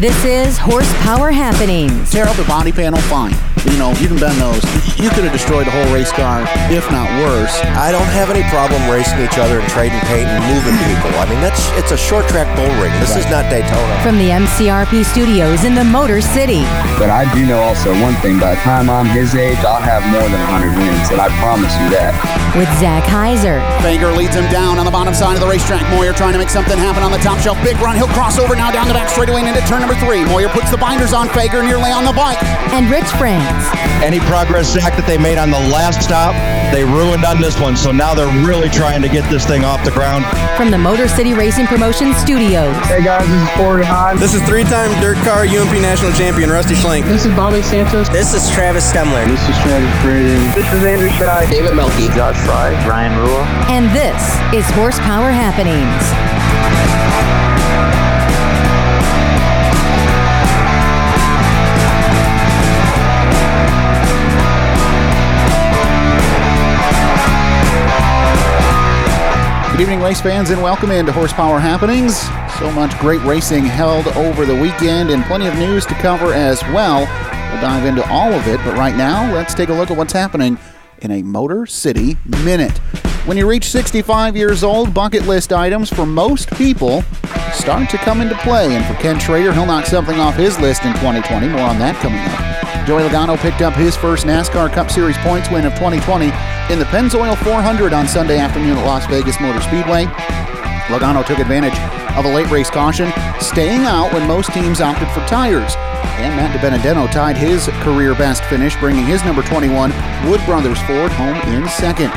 This is Horsepower Happenings. Tear up the body panel, fine. You know, you can bend those. You could have destroyed the whole race car, if not worse. I don't have any problem racing each other and trading paint and moving people. I mean, that's it's a short track bull ring. This is not Daytona. From the MCRP studios in the Motor City. But I do know also one thing. By the time I'm his age, I'll have more than 100 wins, and I promise you that. With Zach Heiser. Fager leads him down on the bottom side of the racetrack. Moyer trying to make something happen on the top shelf. Big run. He'll cross over now down the back straightaway and into turn number three. Moyer puts the binders on Fager nearly on the bike. And Rich France. Any progress, Zach, that they made on the last stop, they ruined on this one. So now they're really trying to get this thing off the ground. From the Motor City Racing Promotion Studios. Hey guys, this is Corey Hahn. This is three-time dirt car UMP national champion Rusty Schlenk. This is Bobby Santos. This is Travis Stemler. This is Travis Braden. This is Andrew Shy. David Melky. Josh Fry. Ryan Rule. And this is Horsepower Happenings. Good evening, race fans, and welcome into Horsepower Happenings. So much great racing held over the weekend and plenty of news to cover as well. We'll dive into all of it, but right now, let's take a look at what's happening in a Motor City Minute. When you reach 65 years old, bucket list items for most people start to come into play. And for Ken Schrader, he'll knock something off his list in 2020. More on that coming up. Joey Logano picked up his first NASCAR Cup Series points win of 2020 in the Pennzoil 400 on Sunday afternoon at Las Vegas Motor Speedway. Logano took advantage of a late race caution, staying out when most teams opted for tires. And Matt DiBenedetto tied his career best finish, bringing his number 21 Wood Brothers Ford home in second.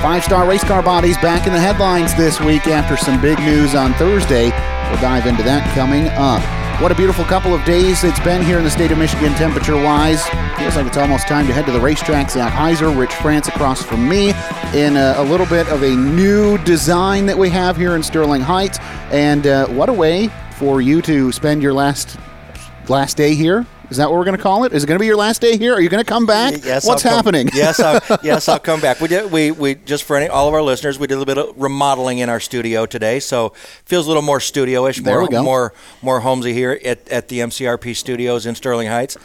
Five star race car bodies back in the headlines this week after some big news on Thursday. We'll dive into that coming up. What a beautiful couple of days it's been here in the state of Michigan, temperature wise. Feels like it's almost time to head to the racetrack. Zach Heiser, Rich France across from me in a, a little bit of a new design that we have here in Sterling Heights. And uh, what a way for you to spend your last last day here. Is that what we're going to call it? Is it going to be your last day here? Are you going to come back? Yes. What's I'll come- happening? yes, I'll, yes, I'll come back. We did. We we just for any, all of our listeners, we did a little bit of remodeling in our studio today, so feels a little more studio-ish, There more we go. more more homesy here at, at the MCRP studios in Sterling Heights.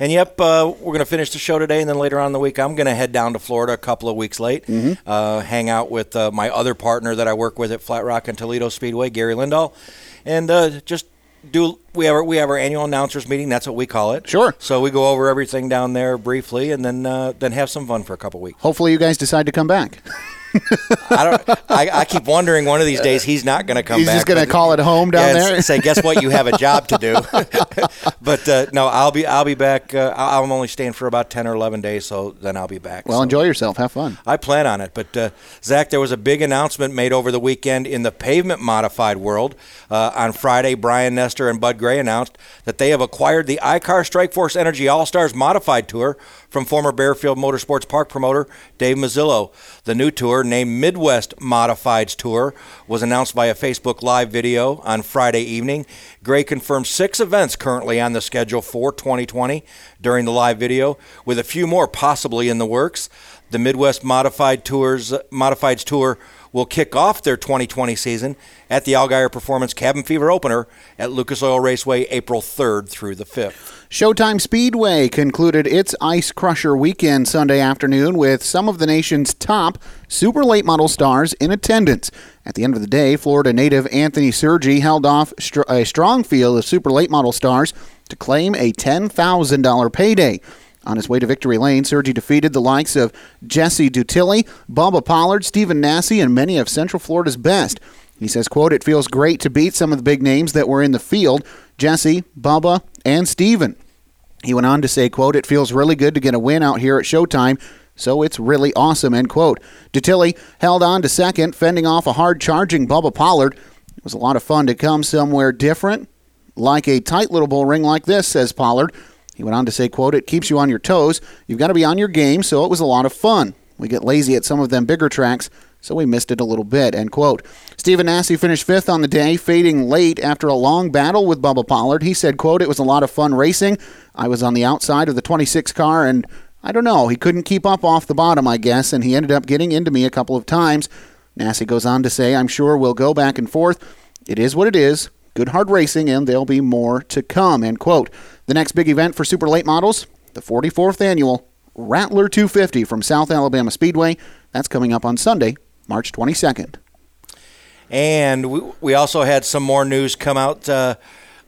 And yep, uh, we're going to finish the show today, and then later on in the week, I'm going to head down to Florida a couple of weeks late, Mm-hmm. uh, hang out with uh, my other partner that I work with at Flat Rock and Toledo Speedway, Gary Lindahl, and uh, just do we have our, we have our annual announcers meeting. That's what we call it. Sure. So we go over everything down there briefly, and then uh, then have some fun for a couple weeks. Hopefully, you guys decide to come back. I don't. I, I keep wondering one of these days he's not going to come He's back. just gonna call it home down yeah, there? Say, guess what? You have a job to do. but uh, no, I'll be I'll be back. Uh, I- I'm only staying for about ten or eleven days, so then I'll be back. Well, So enjoy yourself. Have fun. I plan on it. But uh, Zach, there was a big announcement made over the weekend in the pavement modified world. Uh, on Friday, Brian Nestor and Bud Gray announced that they have acquired the iCar Strikeforce Energy All Stars Modified Tour from former Baer Field Motorsports Park promoter Dave Mazzillo. The new tour, named Midwest Modifieds Tour, was announced by a Facebook Live video on Friday evening. Gray confirmed six events currently on the schedule for 2020 during the live video, with a few more possibly in the works. The Midwest Modified Tours Modifieds Tour will kick off their 2020 season at the Algeier Performance Cabin Fever Opener at Lucas Oil Raceway April 3rd through the 5th. Showtime Speedway concluded its Ice Crusher weekend Sunday afternoon with some of the nation's top super late model stars in attendance. At the end of the day, Florida native Anthony Sergi held off a strong field of super late model stars to claim a $10,000 payday. On his way to victory lane, Sergi defeated the likes of Jesse Dutilly, Bubba Pollard, Stephen Nasse, and many of Central Florida's best. He says, quote, it feels great to beat some of the big names that were in the field, Jesse, Bubba, and Stephen. He went on to say, quote, it feels really good to get a win out here at Showtime, so it's really awesome, end quote. Dutilly held on to second, fending off a hard-charging Bubba Pollard. It was a lot of fun to come somewhere different, like a tight little bull ring like this, says Pollard. He went on to say, quote, it keeps you on your toes. You've got to be on your game, so it was a lot of fun. We get lazy at some of them bigger tracks, so we missed it a little bit, end quote. Stephen Nasse finished fifth on the day, fading late after a long battle with Bubba Pollard. He said, quote, it was a lot of fun racing. I was on the outside of the 26 car, and I don't know, he couldn't keep up off the bottom, I guess, and he ended up getting into me a couple of times. Nasse goes on to say, I'm sure we'll go back and forth. It is what it is. good hard racing, and there'll be more to come. End quote. The next big event for super late models, the 44th annual Rattler 250 from South Alabama Speedway. That's coming up on Sunday, March 22nd. And we, we also had some more news come out, uh,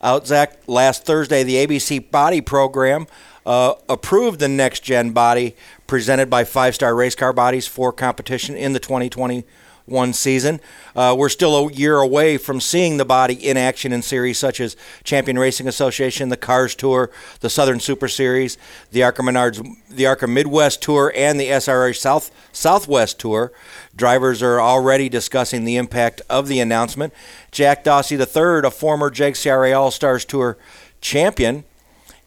out Zach, last Thursday. The ABC Body Program uh, approved the next gen body presented by Five Star Race Car Bodies for competition in the 2021 season. Uh, we're still a year away from seeing the body in action in series such as Champion Racing Association, the Cars Tour, the Southern Super Series, the ARCA Menards, the ARCA Midwest Tour, and the SRA South Southwest Tour. Drivers are already discussing the impact of the announcement. Jack Dossey III, a former JCRA All Stars Tour champion,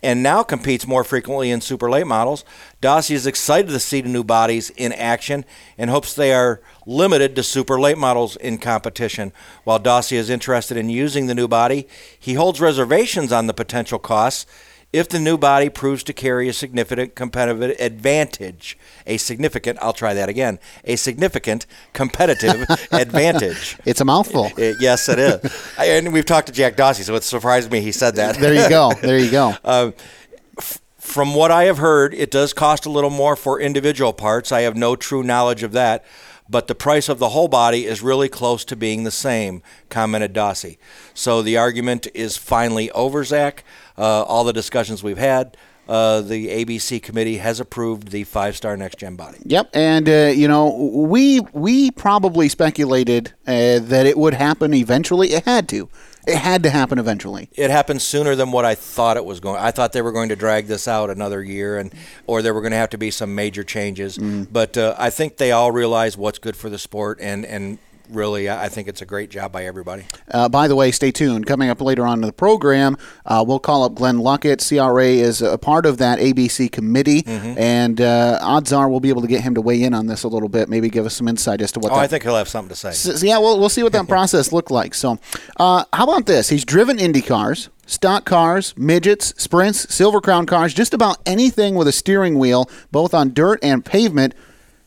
and now competes more frequently in super late models. Dossey is excited to see the new bodies in action and hopes they are limited to super late models in competition. While Dossey is interested in using the new body, he holds reservations on the potential costs if the new body proves to carry a significant competitive advantage. A significant, I'll try that again, a significant competitive advantage. It's a mouthful. Uh, yes, it is. I, and we've talked to Jack Dossey, so it surprised me he said that. There you go. There you go. Uh, f- from what I have heard, it does cost a little more for individual parts. I have no true knowledge of that, but the price of the whole body is really close to being the same, commented Dossey. So the argument is finally over, Zach. Uh, all the discussions we've had, uh, the ABC committee has approved the five star next gen body. Yep, and uh, you know we we probably speculated uh, that it would happen eventually. It had to. It had to happen eventually. It happened sooner than what I thought it was going. I thought they were going to drag this out another year, and or there were going to have to be some major changes. But uh, I think they all realize what's good for the sport, and and really, I I think it's a great job by everybody. Uh, by the way, stay tuned. Coming up later on in the program, uh, we'll call up Glenn Luckett. CRA is a part of that ABC committee, and uh, odds are we'll be able to get him to weigh in on this a little bit. Maybe give us some insight as to what. Oh, that I think he'll have something to say. So, yeah, we'll, we'll see what that process looked like. So, uh, how about this? He's driven Indy cars, stock cars, midgets, sprints, Silver Crown cars, just about anything with a steering wheel, both on dirt and pavement.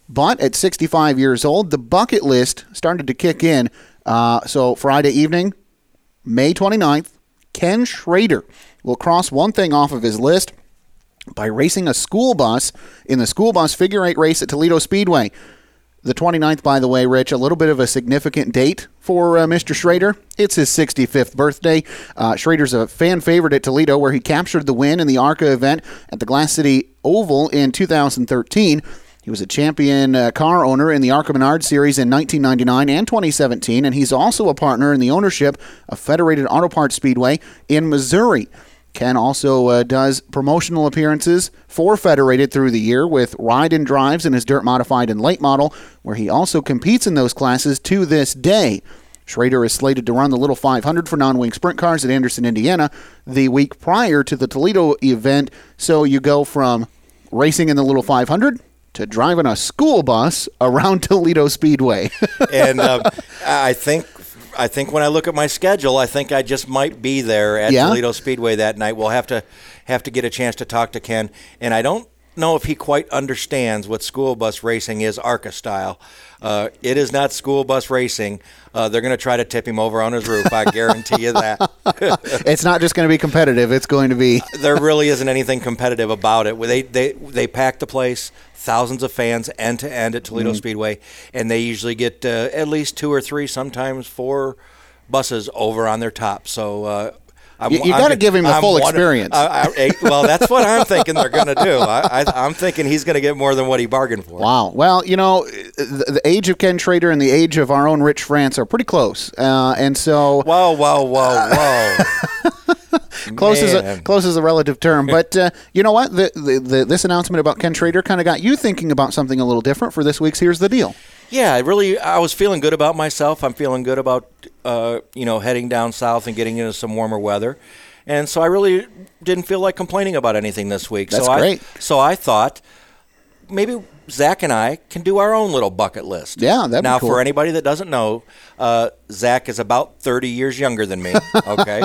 But at 65 years old, the bucket list started to kick in. Uh, so, Friday evening, May 29th, Ken Schrader will cross one thing off of his list by racing a school bus in the school bus figure eight race at Toledo Speedway. The 29th, by the way, Rich, a little bit of a significant date for uh, Mr. Schrader. It's his 65th birthday. Uh, Schrader's a fan favorite at Toledo, where he captured the win in the ARCA event at the Glass City Oval in 2013. He was a champion uh, car owner in the ARCA Menard Series in 1999 and 2017, and he's also a partner in the ownership of Federated Auto Parts Speedway in Missouri. Ken also uh, does promotional appearances for Federated through the year with ride and drives in his dirt modified and late model, where he also competes in those classes to this day. Schrader is slated to run the Little 500 for non wing sprint cars at Anderson, Indiana, the week prior to the Toledo event. So you go from racing in the Little 500 to driving a school bus around Toledo Speedway. and um, I think I think when I look at my schedule, I think I just might be there at Yeah? Toledo Speedway that night. We'll have to have to get a chance to talk to Ken, and I don't know if he quite understands what school bus racing is, ARCA style. Uh, it is not school bus racing. Uh, they're going to try to tip him over on his roof. I guarantee you that. it's not just going to be competitive, it's going to be. there really isn't anything competitive about it. They they they pack the place, thousands of fans end to end at Toledo Speedway, and they usually get uh, at least two or three, sometimes four buses over on their top. So. Uh, I'm, You- you gotta give him the I'm full experience. I, I, well, that's what I'm thinking they're going to do. I, I, I'm thinking he's going to get more than what he bargained for. Wow. Well, you know, the, the age of Ken Schrader and the age of our own Rich France are pretty close. Uh, and so Whoa, whoa, whoa, whoa! close is a close is a relative term. But uh, you know what? The, the, the, this announcement about Ken Schrader kind of got you thinking about something a little different for this week's Here's the Deal. Yeah, I really, I was feeling good about myself. I'm feeling good about, uh, you know, heading down south and getting into some warmer weather, and so I really didn't feel like complaining about anything this week. That's so great. I, so I thought maybe Zach and I can do our own little bucket list. Yeah, that'd be now cool. for anybody that doesn't know, uh, Zach is about 30 years younger than me. Okay,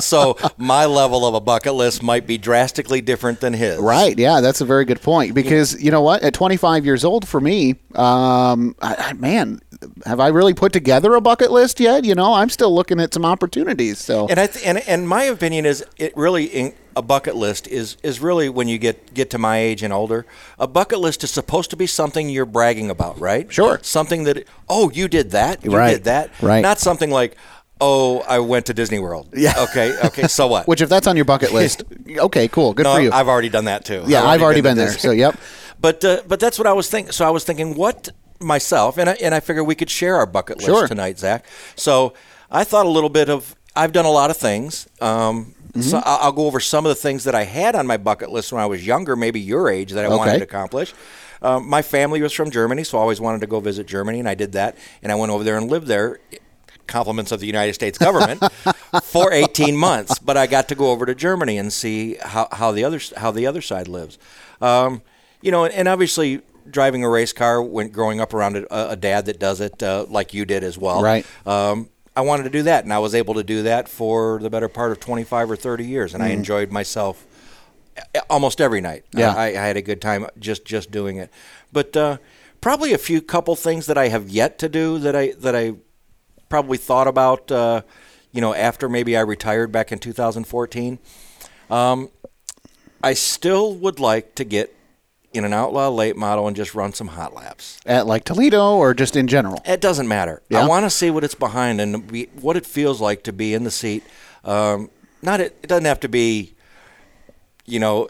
so my level of a bucket list might be drastically different than his. Right. Yeah, that's a very good point. Because you know what? At 25 years old, for me, um, I, I, man, have I really put together a bucket list yet? You know, I'm still looking at some opportunities. So And I th- and and my opinion is it really in, a bucket list is is really when you get get to my age and older, a bucket list is supposed to be something you're bragging about, right? Sure. Something that oh you did that, you Right. did that, Right. Not something like oh I went to Disney World. Yeah. Okay. Okay. So what? which if that's on your bucket list, okay, cool, good no, for you. I've already done that too. yeah, I've already to been there. So yep. But uh, but that's what I was thinking. So I was thinking, what myself and I, and I figured we could share our bucket list Sure. tonight, Zach. So I thought a little bit of. I've done a lot of things. Um, Mm-hmm. So I'll I'll go over some of the things that I had on my bucket list when I was younger, maybe your age, that I wanted to accomplish. Um, my family was from Germany, so I always wanted to go visit Germany, and I did that. And I went over there and lived there. Compliments of the United States government for 18 months, but I got to go over to Germany and see how, how the other how the other side lives. Um, you know, and obviously driving a race car when growing up around a, a dad that does it uh, like you did as well. Right. Um, I wanted to do that, and I was able to do that for the better part of 25 or 30 years, and I enjoyed myself almost every night. Yeah. I, I had a good time just just doing it. But uh, probably a few couple things that I have yet to do that I that I probably thought about. Uh, you know, after maybe I retired back in 2014, um, I still would like to get in an outlaw late model and just run some hot laps. At like Toledo or just in general. It doesn't matter. Yeah? I want to see what it's behind and be, what it feels like to be in the seat. Um, not it, it doesn't have to be, you know,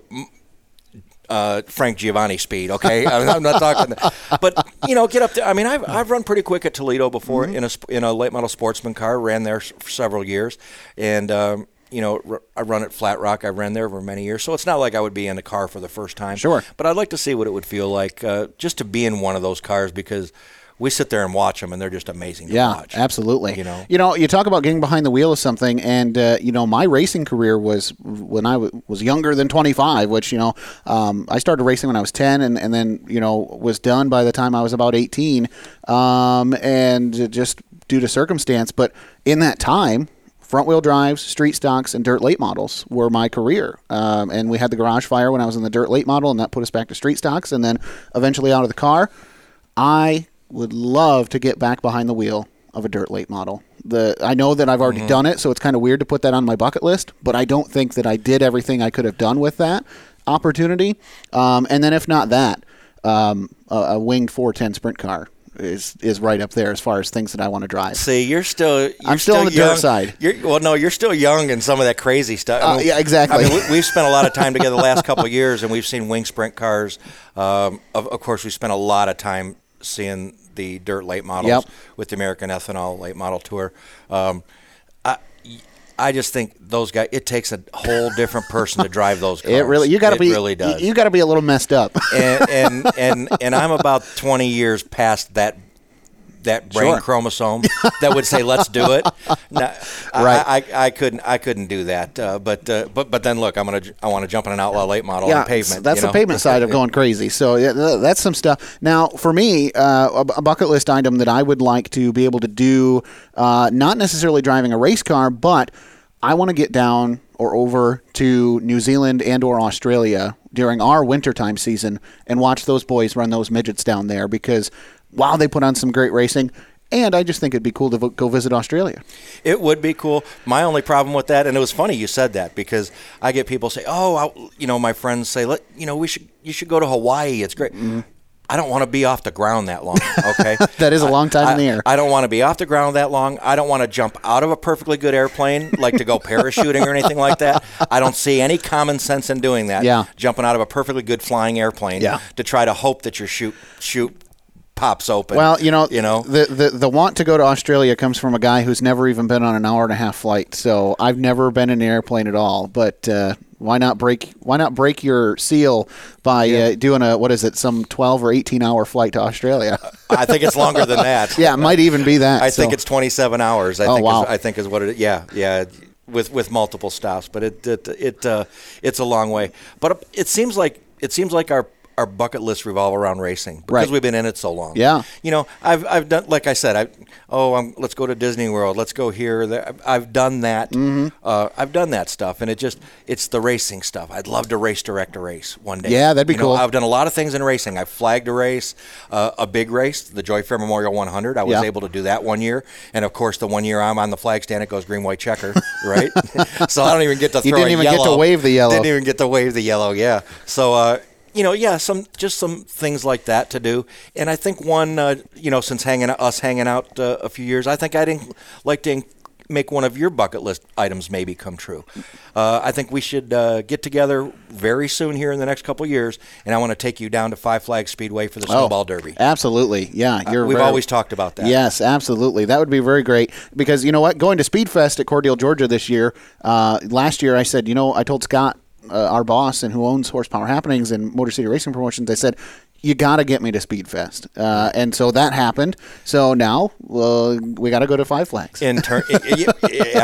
uh, Frank Giovanni speed. Okay, I'm I'm not talking, but you know, get up there. I mean, I've I've run pretty quick at Toledo before Mm-hmm. in a in a late model sportsman car. Ran there s- for several years, and. Um, you know, I run at Flat Rock. I ran there for many years, so it's not like I would be in a car for the first time. Sure. but I'd like to see what it would feel like uh, just to be in one of those cars because we sit there and watch them, and they're just amazing to Yeah, watch. absolutely. You know, you know, you talk about getting behind the wheel of something, and uh, you know, my racing career was when I w- was younger than 25, which you know, um, I started racing when I was 10, and, and then you know was done by the time I was about 18, um, and just due to circumstance. But in that time. Front wheel drives, street stocks, and dirt late models were my career. Um, and we had the garage fire when I was in the dirt late model, and that put us back to street stocks, and then eventually out of the car. I would love to get back behind the wheel of a dirt late model. The I know that I've already done it, so it's kind of weird to put that on my bucket list. But I don't think that I did everything I could have done with that opportunity. Um, and then if not that, um, a, a winged 410 sprint car is is right up there as far as things that I want to drive. see, you're still you're I'm still on the dirt young. side. You're, well, no, you're still young in some of that crazy stuff. Uh, yeah, exactly. I mean, we, we've spent a lot of time together the last couple of years, and we've seen wing sprint cars. Um, of, of course, we spent a lot of time seeing the dirt late models Yep. with the American Ethanol Late Model Tour. Um, I, I just think those guys. It takes a whole different person to drive those cars. It really you got to be really does. you, got to be a little messed up. and, and and and I'm about 20 years past that that brain Sure. chromosome that would say let's do it. No, Right. I, I, I couldn't I couldn't do that. Uh, but uh, but but then look, I'm gonna I want to jump in an outlaw late model on pavement. That's the know? pavement side of going crazy. So yeah, that's some stuff. Now, for me, uh, a, a bucket list item that I would like to be able to do, uh, not necessarily driving a race car, but I want to get down or over to New Zealand and or Australia during our wintertime season and watch those boys run those midgets down there because wow, they put on some great racing. And I just think it'd be cool to go visit Australia. It would be cool. My only problem with that, and it was funny you said that because I get people say, "Oh, I, you know, my friends say, let you know, we should you should go to Hawaii. It's great." Mm-hmm. I don't want to be off the ground that long. Okay, That is a long time I, in the air. I don't want to be off the ground that long. I don't want to jump out of a perfectly good airplane, like to go parachuting or anything like that. I don't see any common sense in doing that. Yeah. jumping out of a perfectly good flying airplane. Yeah. to try to hope that your shoot chute pops open. Well, you know, you know, the, the the want to go to Australia comes from a guy who's never even been on an hour and a half flight. So I've never been in an airplane at all. But uh, why not break why not break your seal by uh, doing a what is it some twelve or eighteen hour flight to Australia? I think it's longer than that. yeah, it might even be that. I think it's 27 hours. I Oh, think wow. is, I think is what it. Yeah, yeah, with with multiple stops, but it it it uh, it's a long way. But it seems like it seems like our our bucket list revolve around racing because Right. we've been in it so long. Yeah. You know, I've I've done like I said, I oh, I'm, let's go to Disney World, let's go here. there. I've- done that. Mm-hmm. Uh, I've done that stuff, and it just it's the racing stuff. I'd love to race direct a race one day. Yeah, that'd be You know, cool. I've done a lot of things in racing. I flagged a race, uh, a big race, the Joy Fair Memorial 100. I was Yeah. able to do that one year, and of course, the one year I'm on the flag stand, it goes green, white, checker, right? so I don't even get to You didn't even get to wave the yellow. Didn't even get to wave the yellow. Yeah. So. Uh, you know, yeah, some just some things like that to do, and I think one, uh, you know, since hanging us hanging out uh, a few years, I think I'd in- like to in- make one of your bucket list items maybe come true. Uh, I think we should uh, get together very soon here in the next couple of years, and I want to take you down to Five Flags Speedway for the Snowball Derby. Oh, Absolutely. Yeah, you're We've very- always talked about that. Yes, absolutely. That would be very great because you know what? Going to Speedfest at Cordele, Georgia this year. Uh, last year, I said, you know, I told Scott, uh, our boss and who owns Horsepower Happenings and Motor City Racing Promotions, I said. You got to get me to Speedfest, uh, and so that happened. So now uh, we got to go to Five Flags. In ter-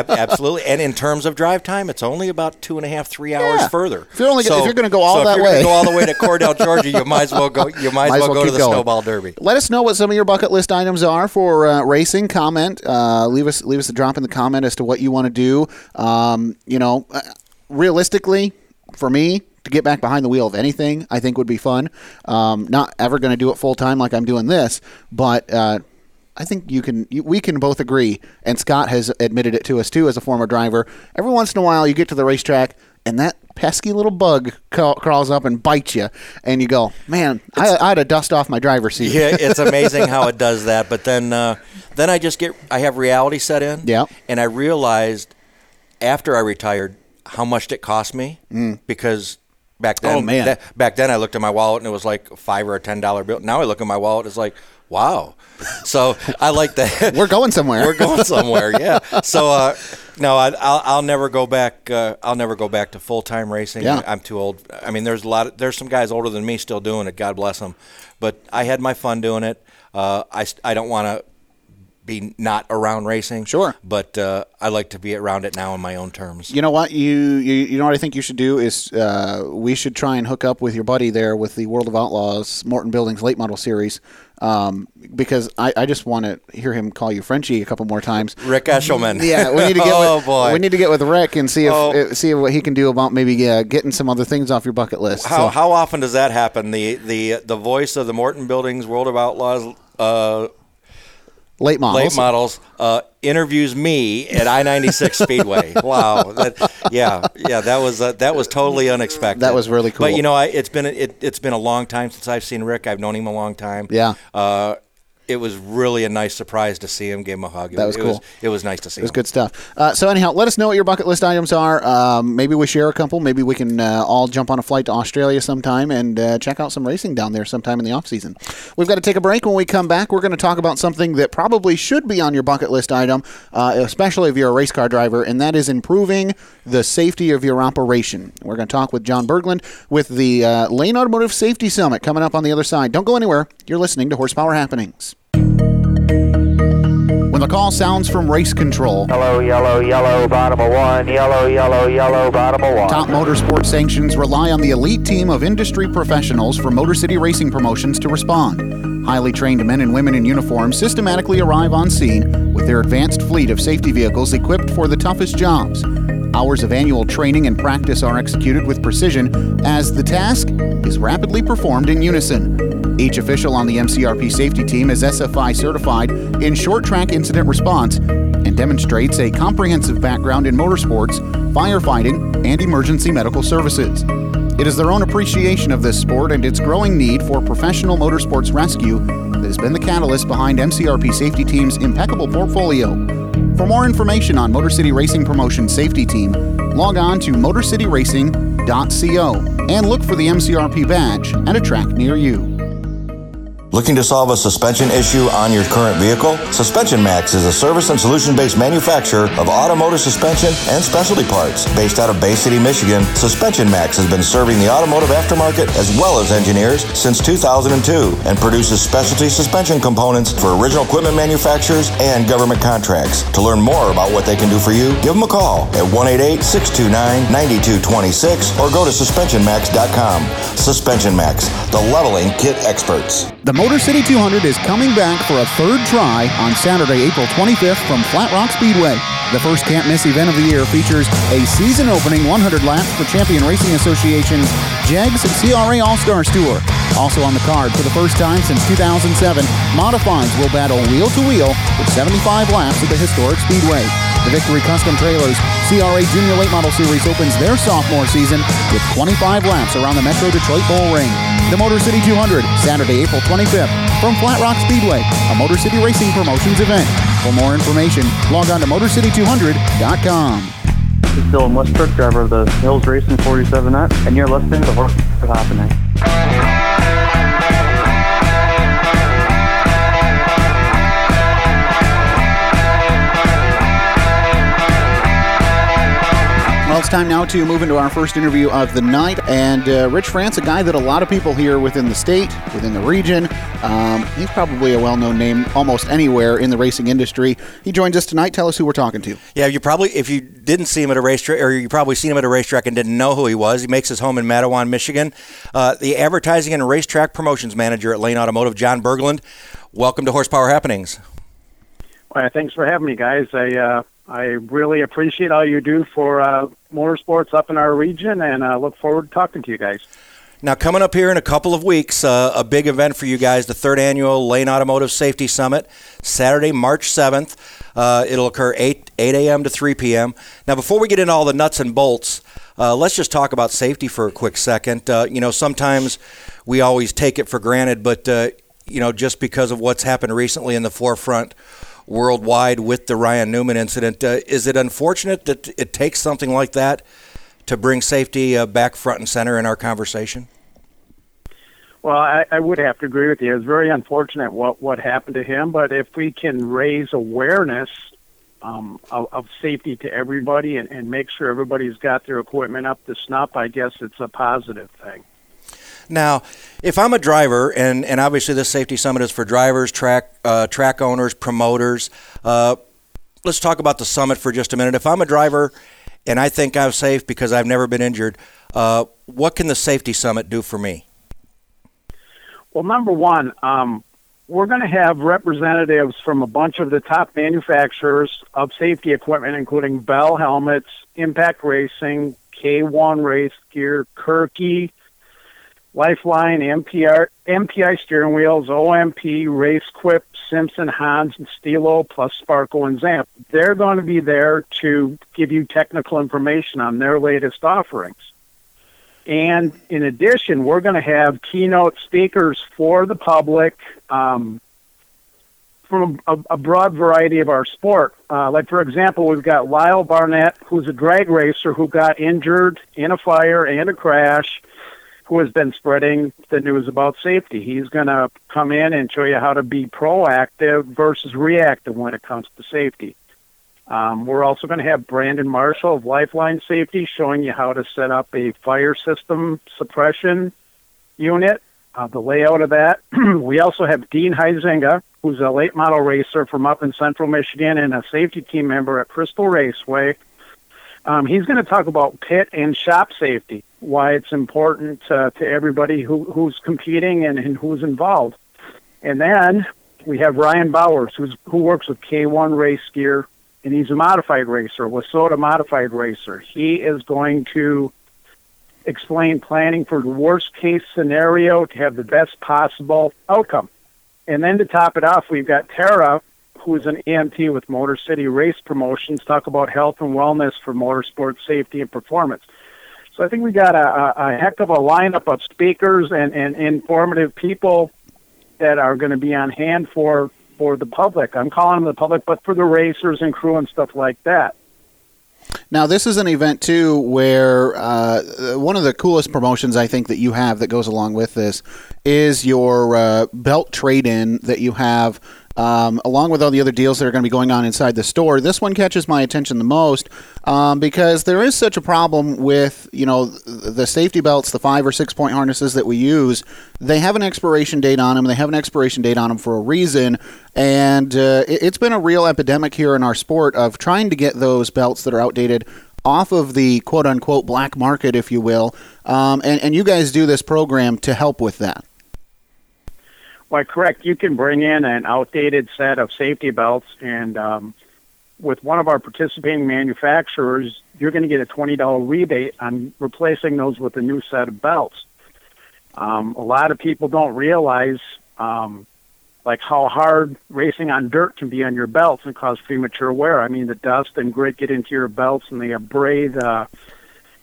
absolutely, and in terms of drive time, it's only about two and a half, three hours Yeah. further. If you're only go- if you're gonna go all so if that you're way. go all the way to Cordell, Georgia, you might as well go. You might, as well, go to the going. Snowball Derby. Let us know what some of your bucket list items are for uh, racing. Comment. Uh, leave us leave us a drop in the comment as to what you want to do. Um, you know, uh, realistically, for me to get back behind the wheel of anything, I think would be fun. Um, not ever going to do it full time like I'm doing this, but. Uh, I think you can. You, we can both agree, and Scott has admitted it to us too, as a former driver. Every once in a while, you get to the racetrack, and that pesky little bug ca- crawls up and bites you, and you go, "Man, I, I had to dust off my driver's seat." Yeah, it's amazing how it does that. But then, uh, then I just get. I have reality set in. Yeah. And I realized after I retired how much did it cost me because back then, Mm. Oh, man. that- back then I looked at my wallet and it was like a five or a ten dollar bill. Now I look at my wallet, it's like wow. So I like that. We're going somewhere. We're going somewhere, yeah. So uh, no, I, I'll, I'll never go back. Uh, I'll never go back to full time racing. Yeah. I'm too old. I mean, there's a lot. Of, there's some guys older than me still doing it. God bless them. But I had my fun doing it. Uh, I I don't want to be not around racing. Sure. But uh, I like to be around it now on my own terms. You know what? You, you you know what I think you should do is uh, we should try and hook up with your buddy there with the World of Outlaws Morton Buildings late model series um, because I, I just want to hear him call you Frenchie a couple more times. Rick Eshelman. Yeah, we need to get oh with, boy. we need to get with Rick and see if Oh. see what he can do about maybe uh, getting some other things off your bucket list. how, So- how often does that happen? The the the voice of the Morton Buildings World of Outlaws uh, late models. late models uh, interviews me at I ninety six Speedway. Wow, that, yeah, yeah, that was uh, that was totally unexpected. That was really cool. But you know, I, it's been it, it's been a long time since I've seen Rick. I've known him a long time. Yeah. Uh, it was really a nice surprise to see him. Give him a hug. It That was it cool. Was, it was nice to see. It was him. good stuff. Uh, so anyhow, let us know what your bucket list items are. Um, maybe we share a couple. Maybe we can uh, all jump on a flight to Australia sometime and uh, check out some racing down there sometime in the off season. We've got to take a break. When we come back, we're going to talk about something that probably should be on your bucket list item, uh, especially if you're a race car driver, and that is improving the safety of your operation. We're going to talk with John Berglund with the uh, Lane Automotive Safety Summit coming up on the other side. Don't go anywhere. You're listening to Horsepower Happenings. When the call sounds from race control, Yellow, yellow, yellow, bottom of one. Yellow, yellow, yellow, bottom of one. Top Motorsport Sanctions rely on the elite team of industry professionals from Motor City Racing Promotions to respond. Highly trained men and women in uniform systematically arrive on scene with their advanced fleet of safety vehicles equipped for the toughest jobs. Hours of annual training and practice are executed with precision as the task is rapidly performed in unison. Each official on the MCRP safety team is SFI certified in short track incident response and demonstrates a comprehensive background in motorsports, firefighting, and emergency medical services. It is their own appreciation of this sport and its growing need for professional motorsports rescue that has been the catalyst behind MCRP Safety Team's impeccable portfolio. For more information on Motor City Racing Promotion Safety Team, log on to motorcityracing.co and look for the MCRP badge at a track near you. Looking to solve a suspension issue on your current vehicle? Suspension Max is a service and solution based manufacturer of automotive suspension and specialty parts. Based out of Bay City, Michigan, Suspension Max has been serving the automotive aftermarket as well as engineers since 2002 and produces specialty suspension components for original equipment manufacturers and government contracts. To learn more about what they can do for you, give them a call at 188 629 9226 or go to suspensionmax.com. Suspension Max, the leveling kit experts. The Motor City 200 is coming back for a third try on Saturday, April 25th from Flat Rock Speedway. The first can't miss event of the year features a season opening 100 laps for Champion Racing Association's JEGS CRA All Stars Tour. Also on the card for the first time since 2007, Modifieds will battle wheel to wheel with 75 laps at the historic Speedway. The Victory Custom Trailers CRA Junior Late Model Series opens their sophomore season with 25 laps around the Metro Detroit Bull Ring. The Motor City 200, Saturday, April 25th, from Flat Rock Speedway, a Motor City Racing Promotions event. For more information, log on to MotorCity200.com. This is Dylan Westbrook, driver of the Hills Racing 47F, and you're listening to Horse Happening. Time now to move into our first interview of the night. And uh, Rich France, a guy that a lot of people here within the state, within the region, um, he's probably a well known name almost anywhere in the racing industry. He joins us tonight. Tell us who we're talking to. Yeah, you probably, if you didn't see him at a racetrack, or you probably seen him at a racetrack and didn't know who he was, he makes his home in Mattawan, Michigan. Uh, the advertising and racetrack promotions manager at Lane Automotive, John Berglund. Welcome to Horsepower Happenings. Well, thanks for having me, guys. I uh, I really appreciate all you do for uh, motorsports up in our region, and uh, look forward to talking to you guys. Now, coming up here in a couple of weeks, uh, a big event for you guys, the third annual Lane Automotive Safety Summit, Saturday, March 7th. Uh, it'll occur 8, 8 a.m. to 3 p.m. Now, before we get into all the nuts and bolts, uh, let's just talk about safety for a quick second. Uh, you know, sometimes we always take it for granted, but, uh, you know, just because of what's happened recently in the forefront worldwide with the Ryan Newman incident, uh, is it unfortunate that it takes something like that to bring safety uh, back front and center in our conversation? Well, I, I would have to agree with you. It's very unfortunate what what happened to him, but if we can raise awareness um, of, of safety to everybody and, and make sure everybody's got their equipment up to snuff, I guess it's a positive thing. Now, if I'm a driver, and, and obviously this safety summit is for drivers, track uh, track owners, promoters. Uh, let's talk about the summit for just a minute. If I'm a driver and I think I'm safe because I've never been injured, uh, what can the safety summit do for me? Well, number one, um, we're going to have representatives from a bunch of the top manufacturers of safety equipment, including Bell Helmets, Impact Racing, K1 Race Gear, Kirkey, Lifeline, MPR, MPI steering wheels, OMP, RaceQuip, Simpson, Hans, and Stilo, plus Sparco and Zamp. They're going to be there to give you technical information on their latest offerings. And in addition, we're going to have keynote speakers for the public um, from a, a, broad variety of our sport. Uh, like, for example, we've got Lyle Barnett, who's a drag racer who got injured in a fire and a crash, who has been spreading the news about safety. He's going to come in and show you how to be proactive versus reactive when it comes to safety. Um, we're also going to have Brandon Marshall of Lifeline Safety showing you how to set up a fire system suppression unit, uh, the layout of that. we also have Dean Huizinga, who's a late model racer from up in central Michigan and a safety team member at Crystal Raceway. Um, he's going to talk about pit and shop safety, why it's important uh, to everybody who, who's competing and, and who's involved. And then we have Ryan Bowers, who's, who works with K1 Race Gear and he's a modified racer, WISSOTA modified racer. He is going to explain planning for the worst case scenario to have the best possible outcome. And then to top it off, we've got Tara, who's an EMT with Motor City Race Promotions, talk about health and wellness for motorsport safety and performance. So I think we got a, a heck of a lineup of speakers and, and informative people that are going to be on hand for for the public. I'm calling them the public, but for the racers and crew and stuff like that. Now, this is an event too where uh, one of the coolest promotions I think that you have that goes along with this is your uh, belt trade in that you have um, along with all the other deals that are going to be going on inside the store. This one catches my attention the most um, because there is such a problem with you know the safety belts, the five or six point harnesses that we use. They have an expiration date on them. They have an expiration date on them for a reason, and uh, it, it's been a real epidemic here in our sport of trying to get those belts that are outdated off of the quote unquote black market, if you will. Um, and, and you guys do this program to help with that. Why, correct. You can bring in an outdated set of safety belts, and um, with one of our participating manufacturers, you're going to get a $20 rebate on replacing those with a new set of belts. Um, a lot of people don't realize um, like how hard racing on dirt can be on your belts and cause premature wear. I mean, the dust and grit get into your belts and they abrade uh,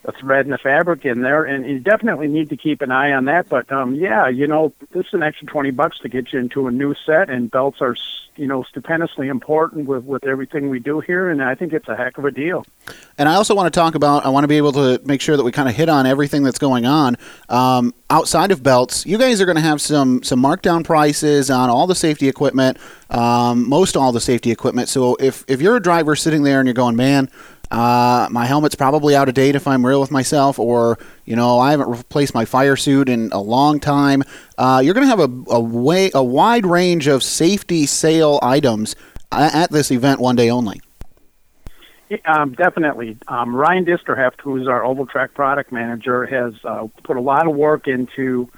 the thread and the fabric in there, and you definitely need to keep an eye on that. But um, yeah, you know, this is an extra twenty bucks to get you into a new set, and belts are you know stupendously important with with everything we do here, and I think it's a heck of a deal. And I also want to talk about. I want to be able to make sure that we kind of hit on everything that's going on um, outside of belts. You guys are going to have some some markdown prices on all the safety equipment, um, most all the safety equipment. So if if you're a driver sitting there and you're going, man. Uh, my helmet's probably out of date if I'm real with myself, or you know I haven't replaced my fire suit in a long time. Uh, you're going to have a, a way a wide range of safety sale items at this event one day only. Um, definitely. Um, Ryan Disterheft, who's our Oval Track product manager, has uh, put a lot of work into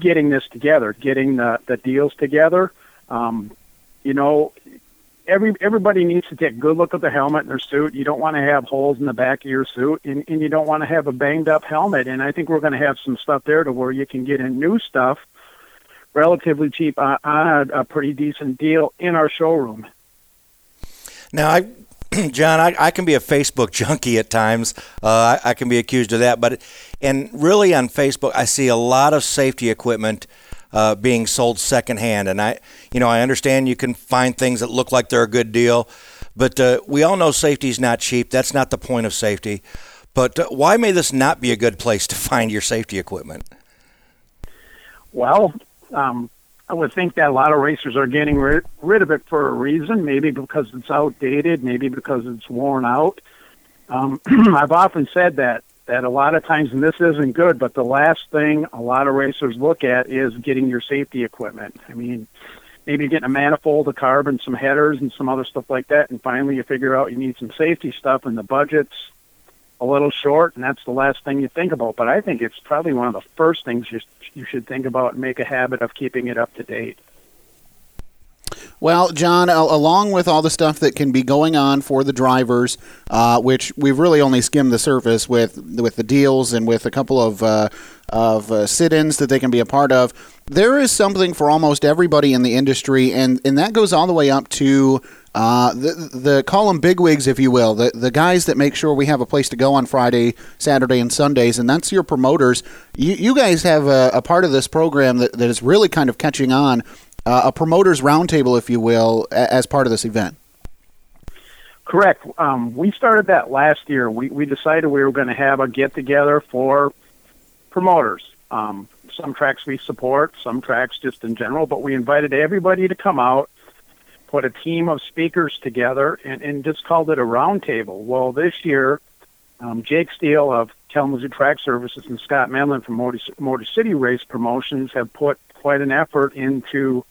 getting this together, getting the, the deals together. Um, you know, every everybody needs to take a good look at the helmet and their suit. You don't want to have holes in the back of your suit, and, and you don't want to have a banged up helmet. And I think we're going to have some stuff there to where you can get in new stuff relatively cheap on, a, a pretty decent deal in our showroom. Now, I John, I, I, can be a Facebook junkie at times. Uh, I, I, can be accused of that, but and really on Facebook, I see a lot of safety equipment uh, being sold secondhand. And I, you know, I understand you can find things that look like they're a good deal, but uh, we all know safety is not cheap. That's not the point of safety. But uh, why may this not be a good place to find your safety equipment? Well, um, I would think that a lot of racers are getting rid, rid of it for a reason. Maybe because it's outdated. Maybe because it's worn out. Um, I've often said that that a lot of times, and this isn't good, but the last thing a lot of racers look at is getting your safety equipment. I mean, maybe getting a manifold, a carb, and some headers and some other stuff like that, and finally you figure out you need some safety stuff, and the budget's a little short, and that's the last thing you think about. But I think it's probably one of the first things you, you should think about and make a habit of keeping it up to date. Well, John, along with all the stuff that can be going on for the drivers, uh, which we've really only skimmed the surface with with the deals and with a couple of uh, of uh, sit-ins that they can be a part of, there is something for almost everybody in the industry, and and that goes all the way up to. Uh, the, the call them bigwigs, if you will, the the guys that make sure we have a place to go on Friday, Saturday, and Sundays, and that's your promoters. You, you guys have a, a part of this program that, that is really kind of catching on uh, a promoters roundtable, if you will, as part of this event. Correct. Um, we started that last year. We, we decided we were going to have a get together for promoters. Um, some tracks we support, some tracks just in general, but we invited everybody to come out, put a team of speakers together, and, and just called it a roundtable. Well, this year, um, Jake Steele of Kalamazoo Track Services and Scott Medlin from Motor, Motor City Race Promotions have put quite an effort into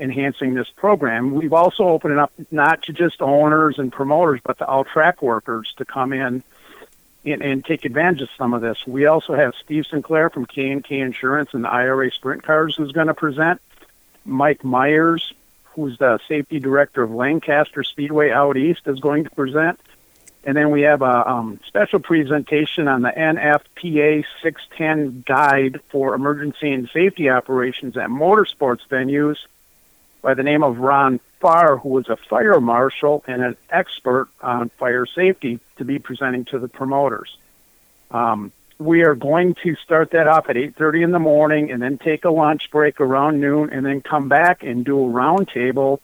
enhancing this program. We've also opened it up not to just owners and promoters, but to all track workers to come in and, and take advantage of some of this. We also have Steve Sinclair from K&K Insurance and the IRA Sprint Cars who's going to present. Mike Myers, who's the safety director of Lancaster Speedway out east, is going to present. And then we have a um, special presentation on the NFPA 610 guide for emergency and safety operations at motorsports venues by the name of Ron Farr, who was a fire marshal and an expert on fire safety, to be presenting to the promoters. Um, we are going to start that off at 8.30 in the morning and then take a lunch break around noon and then come back and do a roundtable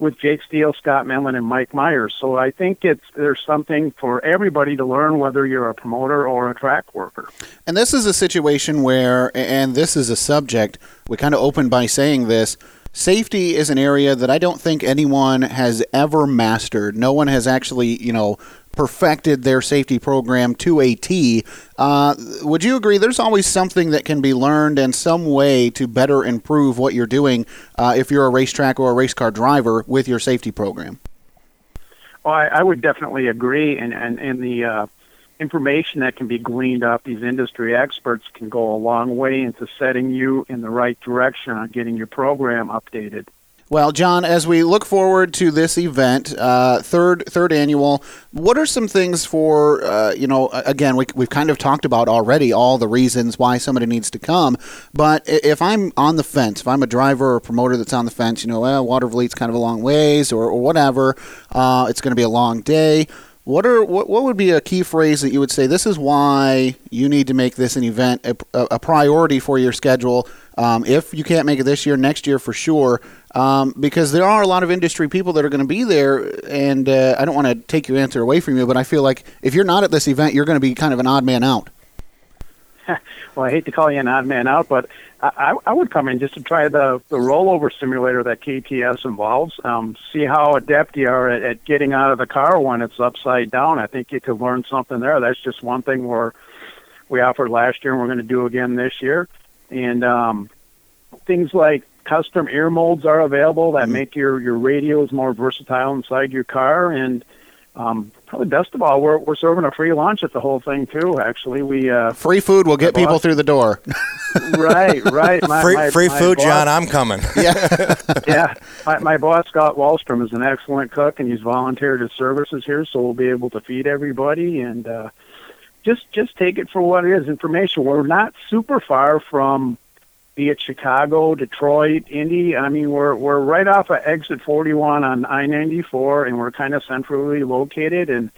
with Jake Steele, Scott Mellon, and Mike Myers. So I think it's there's something for everybody to learn, whether you're a promoter or a track worker. And this is a situation where, and this is a subject, we kind of opened by saying this. Safety is an area that I don't think anyone has ever mastered. No one has actually, you know, perfected their safety program to a T. Uh, would you agree there's always something that can be learned and some way to better improve what you're doing uh, if you're a racetrack or a race car driver with your safety program? Well, I, I would definitely agree, and and, and the uh, information that can be gleaned off these industry experts can go a long way into setting you in the right direction on getting your program updated. Well, John, as we look forward to this event, uh, third third annual, what are some things for uh, you know? Again, we, we've kind of talked about already all the reasons why somebody needs to come. But if I'm on the fence, if I'm a driver or promoter that's on the fence, you know, well, Watervliet's kind of a long ways, or, or whatever, uh, it's going to be a long day. What are what, what would be a key phrase that you would say? This is why you need to make this an event a, a priority for your schedule. Um, if you can't make it this year, next year for sure, um, because there are a lot of industry people that are going to be there. And uh, I don't want to take your answer away from you, but I feel like if you're not at this event, you're going to be kind of an odd man out. Well, I hate to call you an odd man out, but I, I would come in just to try the, the rollover simulator that KTS involves. Um, see how adept you are at, at getting out of the car when it's upside down. I think you could learn something there. That's just one thing where we offered last year and we're going to do again this year. And um, things like custom ear molds are available that mm-hmm. make your, your radios more versatile inside your car. And um, probably best of all, we're, we're serving a free lunch at the whole thing too. Actually, we uh, free food will get people through the door. right, right. My, free my, free my food, boss, John. I'm coming. Yeah, yeah. My, my boss Scott Wallstrom is an excellent cook, and he's volunteered his services here, so we'll be able to feed everybody and uh, just just take it for what it is. Information. We're not super far from be it Chicago, Detroit, Indy. I mean, we're we're right off of exit 41 on I-94, and we're kind of centrally located. And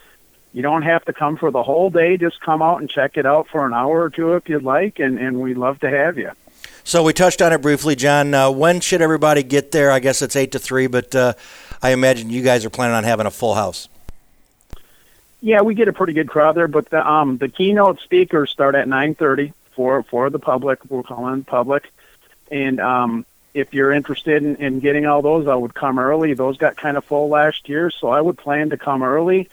you don't have to come for the whole day. Just come out and check it out for an hour or two if you'd like, and and we'd love to have you. So we touched on it briefly, John. Uh, when should everybody get there? I guess it's eight to three, but uh, I imagine you guys are planning on having a full house. Yeah, we get a pretty good crowd there, but the um, the keynote speakers start at 9:30 for for the public. We're calling public, and um, if you're interested in, in getting all those, I would come early. Those got kind of full last year, so I would plan to come early.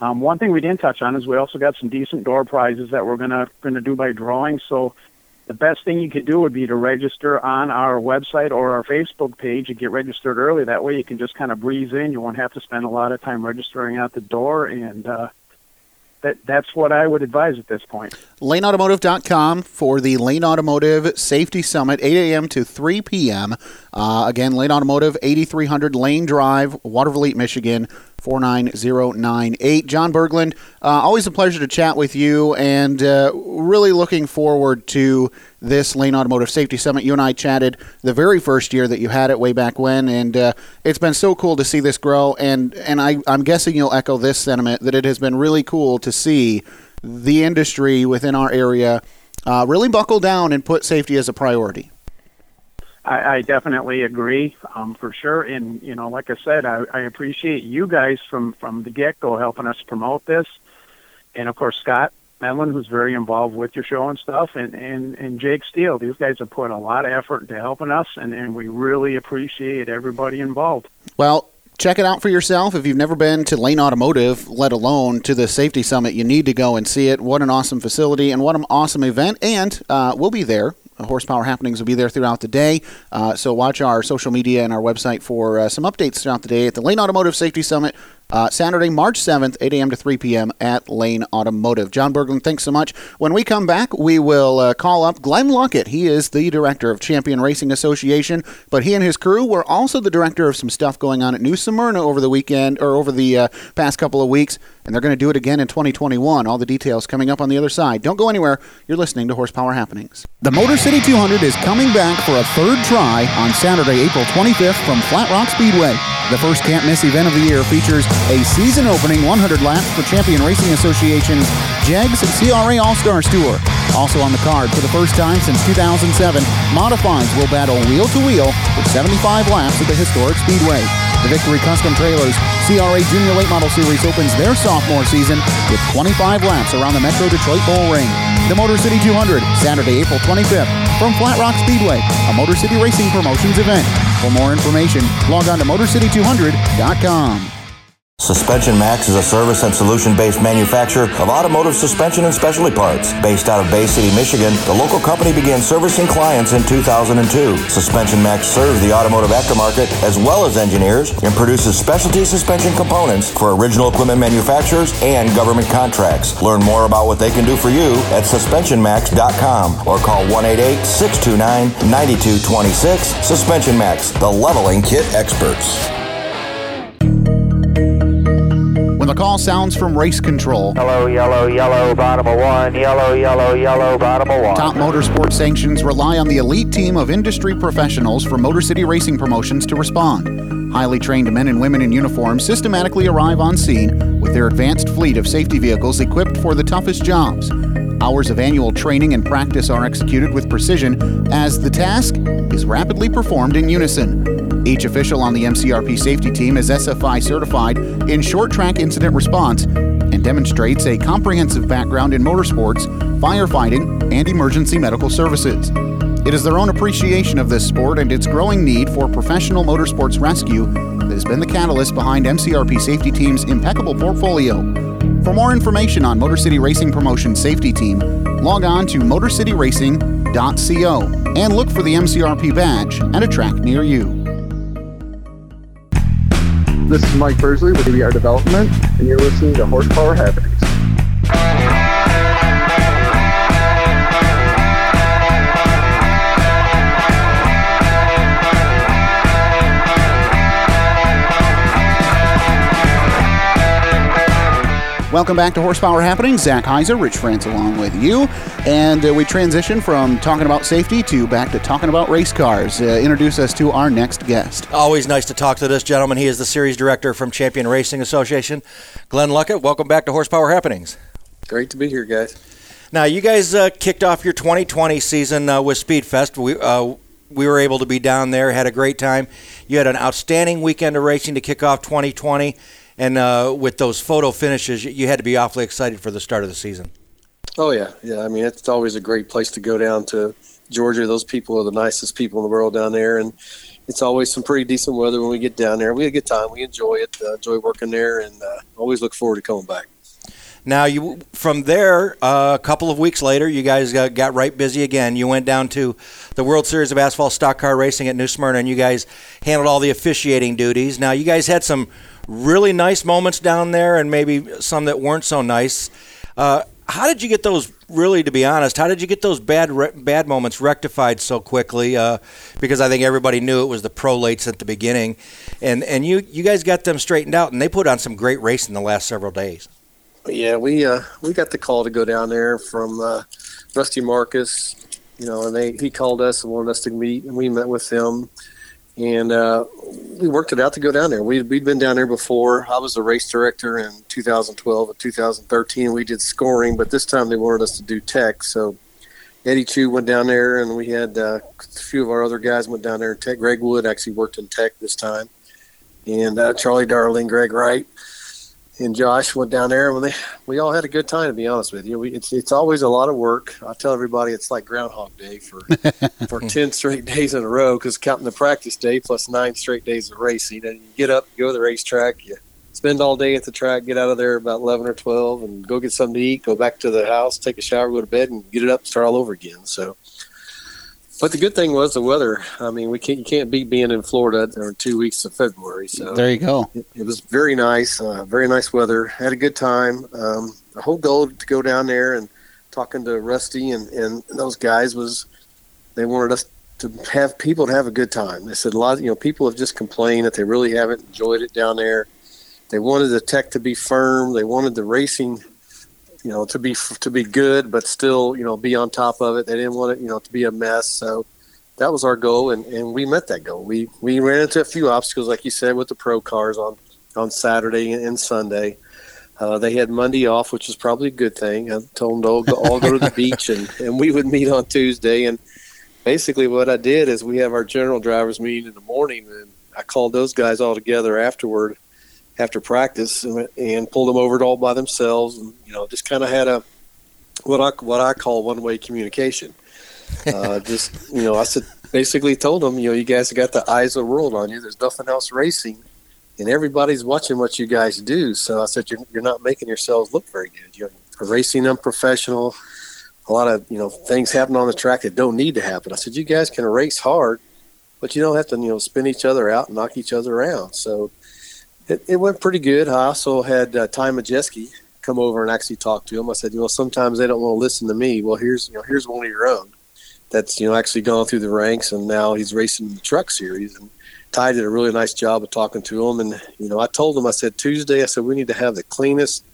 Um, one thing we didn't touch on is we also got some decent door prizes that we're gonna gonna do by drawing. So the best thing you could do would be to register on our website or our Facebook page and get registered early. That way you can just kind of breeze in. You won't have to spend a lot of time registering at the door and uh, that that's what I would advise at this point. LaneAutomotive.com for the Lane Automotive Safety Summit, 8 a.m. to 3 p.m. Uh, again, Lane Automotive, 8300 Lane Drive, Watervliet, Michigan, 49098. John Berglund, uh, always a pleasure to chat with you and uh, really looking forward to this Lane Automotive Safety Summit. You and I chatted the very first year that you had it way back when, and uh, it's been so cool to see this grow. And, and I, I'm guessing you'll echo this sentiment that it has been really cool to see the industry within our area uh, really buckle down and put safety as a priority. I, I definitely agree, um, for sure. And you know, like I said, I, I appreciate you guys from from the get go helping us promote this, and of course Scott Medlin, who's very involved with your show and stuff, and and and Jake Steele. These guys have put a lot of effort into helping us, and and we really appreciate everybody involved. Well, check it out for yourself. If you've never been to Lane Automotive, let alone to the Safety Summit, you need to go and see it. What an awesome facility and what an awesome event. And uh, we'll be there Horsepower Happenings will be there throughout the day. Uh, so watch our social media and our website for uh, some updates throughout the day at the Lane Automotive Safety Summit uh, Saturday, March 7th, 8 a.m. to 3 p.m. at Lane Automotive. John Berglund, thanks so much. When we come back, we will uh, call up Glenn Luckett. He is the director of Champion Racing Association, but he and his crew were also the director of some stuff going on at New Smyrna over the weekend or over the uh, past couple of weeks, and they're going to do it again in 2021. All the details coming up on the other side. Don't go anywhere. You're listening to Horsepower Happenings. The Motor City 200 is coming back for a third try on Saturday, April 25th from Flat Rock Speedway. The first can't miss event of the year features a season opening 100 laps for Champion Racing Association's JEGS CRA All Stars Tour. Also on the card for the first time since 2007, Modifieds will battle wheel to wheel with 75 laps at the historic Speedway. The Victory Custom Trailers CRA Junior Late Model Series opens their sophomore season with 25 laps around the Metro Detroit Bull Ring. The Motor City 200, Saturday, April 25th, from Flat Rock Speedway, a Motor City Racing Promotions event. For more information, log on to MotorCity200.com. Suspension Max is a service and solution based manufacturer of automotive suspension and specialty parts. Based out of Bay City, Michigan, the local company began servicing clients in 2002. Suspension Max serves the automotive aftermarket as well as engineers and produces specialty suspension components for original equipment manufacturers and government contracts. Learn more about what they can do for you at suspensionmax.com or call 188 629 9226. Suspension Max, the leveling kit experts. When the call sounds from Race Control, Yellow, yellow, yellow, bottom of one. Yellow, yellow, yellow, bottom of one. Top Motorsport Sanctions rely on the elite team of industry professionals from Motor City Racing Promotions to respond. Highly trained men and women in uniform systematically arrive on scene with their advanced fleet of safety vehicles equipped for the toughest jobs. Hours of annual training and practice are executed with precision as the task is rapidly performed in unison. Each official on the MCRP safety team is SFI certified in short track incident response and demonstrates a comprehensive background in motorsports, firefighting, and emergency medical services. It is their own appreciation of this sport and its growing need for professional motorsports rescue that has been the catalyst behind MCRP Safety Team's impeccable portfolio. For more information on Motor City Racing Promotion Safety Team, log on to motorcityracing.co and look for the MCRP badge at a track near you. This is Mike Bursley with ABR Development, and you're listening to Horsepower Happenings. Welcome back to Horsepower Happenings. Zach Heiser, Rich France along with you. And uh, we transition from talking about safety to back to talking about race cars. Uh, introduce us to our next guest. Always nice to talk to this gentleman. He is the series director from Champion Racing Association. Glenn Luckett, welcome back to Horsepower Happenings. Great to be here, guys. Now, you guys uh, kicked off your 2020 season uh, with Speedfest. We, uh, we were able to be down there, had a great time. You had an outstanding weekend of racing to kick off 2020. And uh, with those photo finishes, you had to be awfully excited for the start of the season. Oh yeah, yeah. I mean, it's always a great place to go down to Georgia. Those people are the nicest people in the world down there, and it's always some pretty decent weather when we get down there. We had a good time. We enjoy it. Uh, enjoy working there, and uh, always look forward to coming back. Now, you from there, uh, a couple of weeks later, you guys got, got, right busy again. You went down to the World Series of Asphalt Stock Car Racing at New Smyrna, and you guys handled all the officiating duties. Now, you guys had some really nice moments down there, and maybe some that weren't so nice. Uh, how did you get those? Really, to be honest, how did you get those bad re- bad moments rectified so quickly? Uh, because I think everybody knew it was the prolates at the beginning, and and you you guys got them straightened out, and they put on some great racing the last several days. Yeah, we uh, we got the call to go down there from uh, Rusty Marcus, you know, and they he called us and wanted us to meet, and we met with them, and uh, we worked it out to go down there. We we'd been down there before. I was the race director in 2012 and 2013. We did scoring, but this time they wanted us to do tech. So Eddie Chu went down there, and we had uh, a few of our other guys went down there. Tech Greg Wood actually worked in tech this time, and uh, Charlie Darling, Greg Wright and Josh went down there, and they, we all had a good time. To be honest with you, we, it's it's always a lot of work. I tell everybody it's like Groundhog Day for for ten straight days in a row because counting the practice day plus nine straight days of racing, and you get up, go to the racetrack, you spend all day at the track, get out of there about eleven or twelve, and go get something to eat, go back to the house, take a shower, go to bed, and get it up, start all over again. So but the good thing was the weather. I mean, we can't you can't beat being in Florida during two weeks of February. So there you go. It, it was very nice, uh, very nice weather. Had a good time. Um, the whole goal to go down there and talking to Rusty and, and those guys was they wanted us to have people to have a good time. They said a lot. Of, you know, people have just complained that they really haven't enjoyed it down there. They wanted the tech to be firm. They wanted the racing you know, to be to be good, but still, you know, be on top of it. They didn't want it, you know, to be a mess. So that was our goal, and, and we met that goal. We we ran into a few obstacles, like you said, with the pro cars on on Saturday and Sunday. Uh, they had Monday off, which was probably a good thing. I told them to all go, all go to the beach, and, and we would meet on Tuesday. And basically, what I did is we have our general drivers meeting in the morning, and I called those guys all together afterward, after practice, and, and pulled them over it all by themselves, and you know, just kind of had a what I what I call one way communication. Uh, just you know, I said basically told them, you know, you guys have got the eyes of the world on you. There's nothing else racing, and everybody's watching what you guys do. So I said, you're, you're not making yourselves look very good. You're racing unprofessional. A lot of you know things happen on the track that don't need to happen. I said, you guys can race hard, but you don't have to you know spin each other out and knock each other around. So it, it went pretty good. I also had uh, Ty Majeski come over and actually talk to him. I said, you know, sometimes they don't want to listen to me. Well, here's you know here's one of your own that's you know actually gone through the ranks and now he's racing in the truck series and Ty did a really nice job of talking to him and you know I told him I said Tuesday I said we need to have the cleanest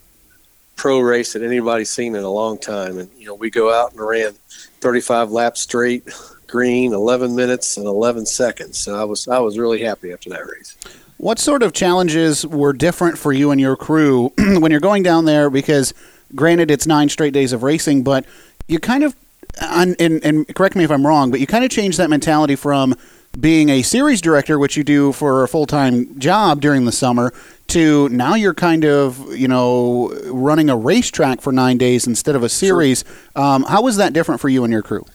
pro race that anybody's seen in a long time and you know we go out and ran 35 laps straight green 11 minutes and 11 seconds so I was I was really happy after that race. What sort of challenges were different for you and your crew when you're going down there because granted it's 9 straight days of racing but you kind of and, and correct me if I'm wrong, but you kind of changed that mentality from being a series director, which you do for a full time job during the summer, to now you're kind of you know running a racetrack for nine days instead of a series. Sure. Um, how was that different for you and your crew?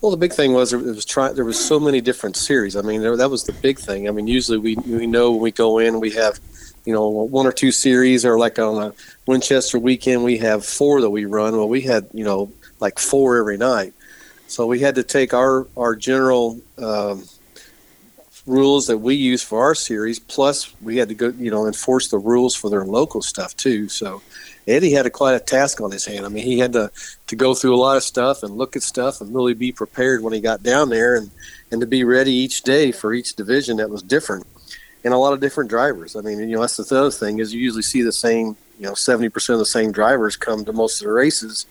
Well, the big thing was there was try, there was so many different series. I mean, there, that was the big thing. I mean, usually we we know when we go in we have you know one or two series, or like on a Winchester weekend we have four that we run. Well, we had you know like four every night. So we had to take our our general um, rules that we use for our series, plus we had to go, you know, enforce the rules for their local stuff too. So Eddie had a, quite a task on his hand. I mean, he had to to go through a lot of stuff and look at stuff and really be prepared when he got down there and and to be ready each day for each division that was different and a lot of different drivers. I mean, you know, that's the other thing is you usually see the same, you know, seventy percent of the same drivers come to most of the races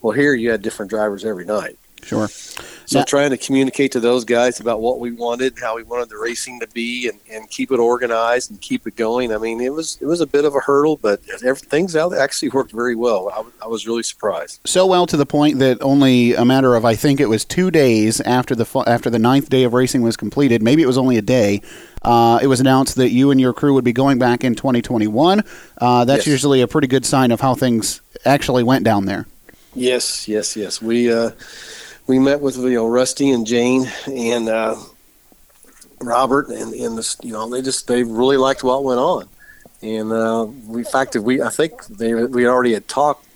well, here you had different drivers every night. Sure. So now, trying to communicate to those guys about what we wanted, how we wanted the racing to be, and, and keep it organized and keep it going. I mean, it was it was a bit of a hurdle, but things out actually worked very well. I, I was really surprised. So well to the point that only a matter of I think it was two days after the after the ninth day of racing was completed, maybe it was only a day. Uh, it was announced that you and your crew would be going back in 2021. Uh, that's yes. usually a pretty good sign of how things actually went down there. Yes, yes, yes. We uh, we met with you know Rusty and Jane and uh, Robert and and the, you know they just they really liked what went on, and uh, we in we I think they we already had talked.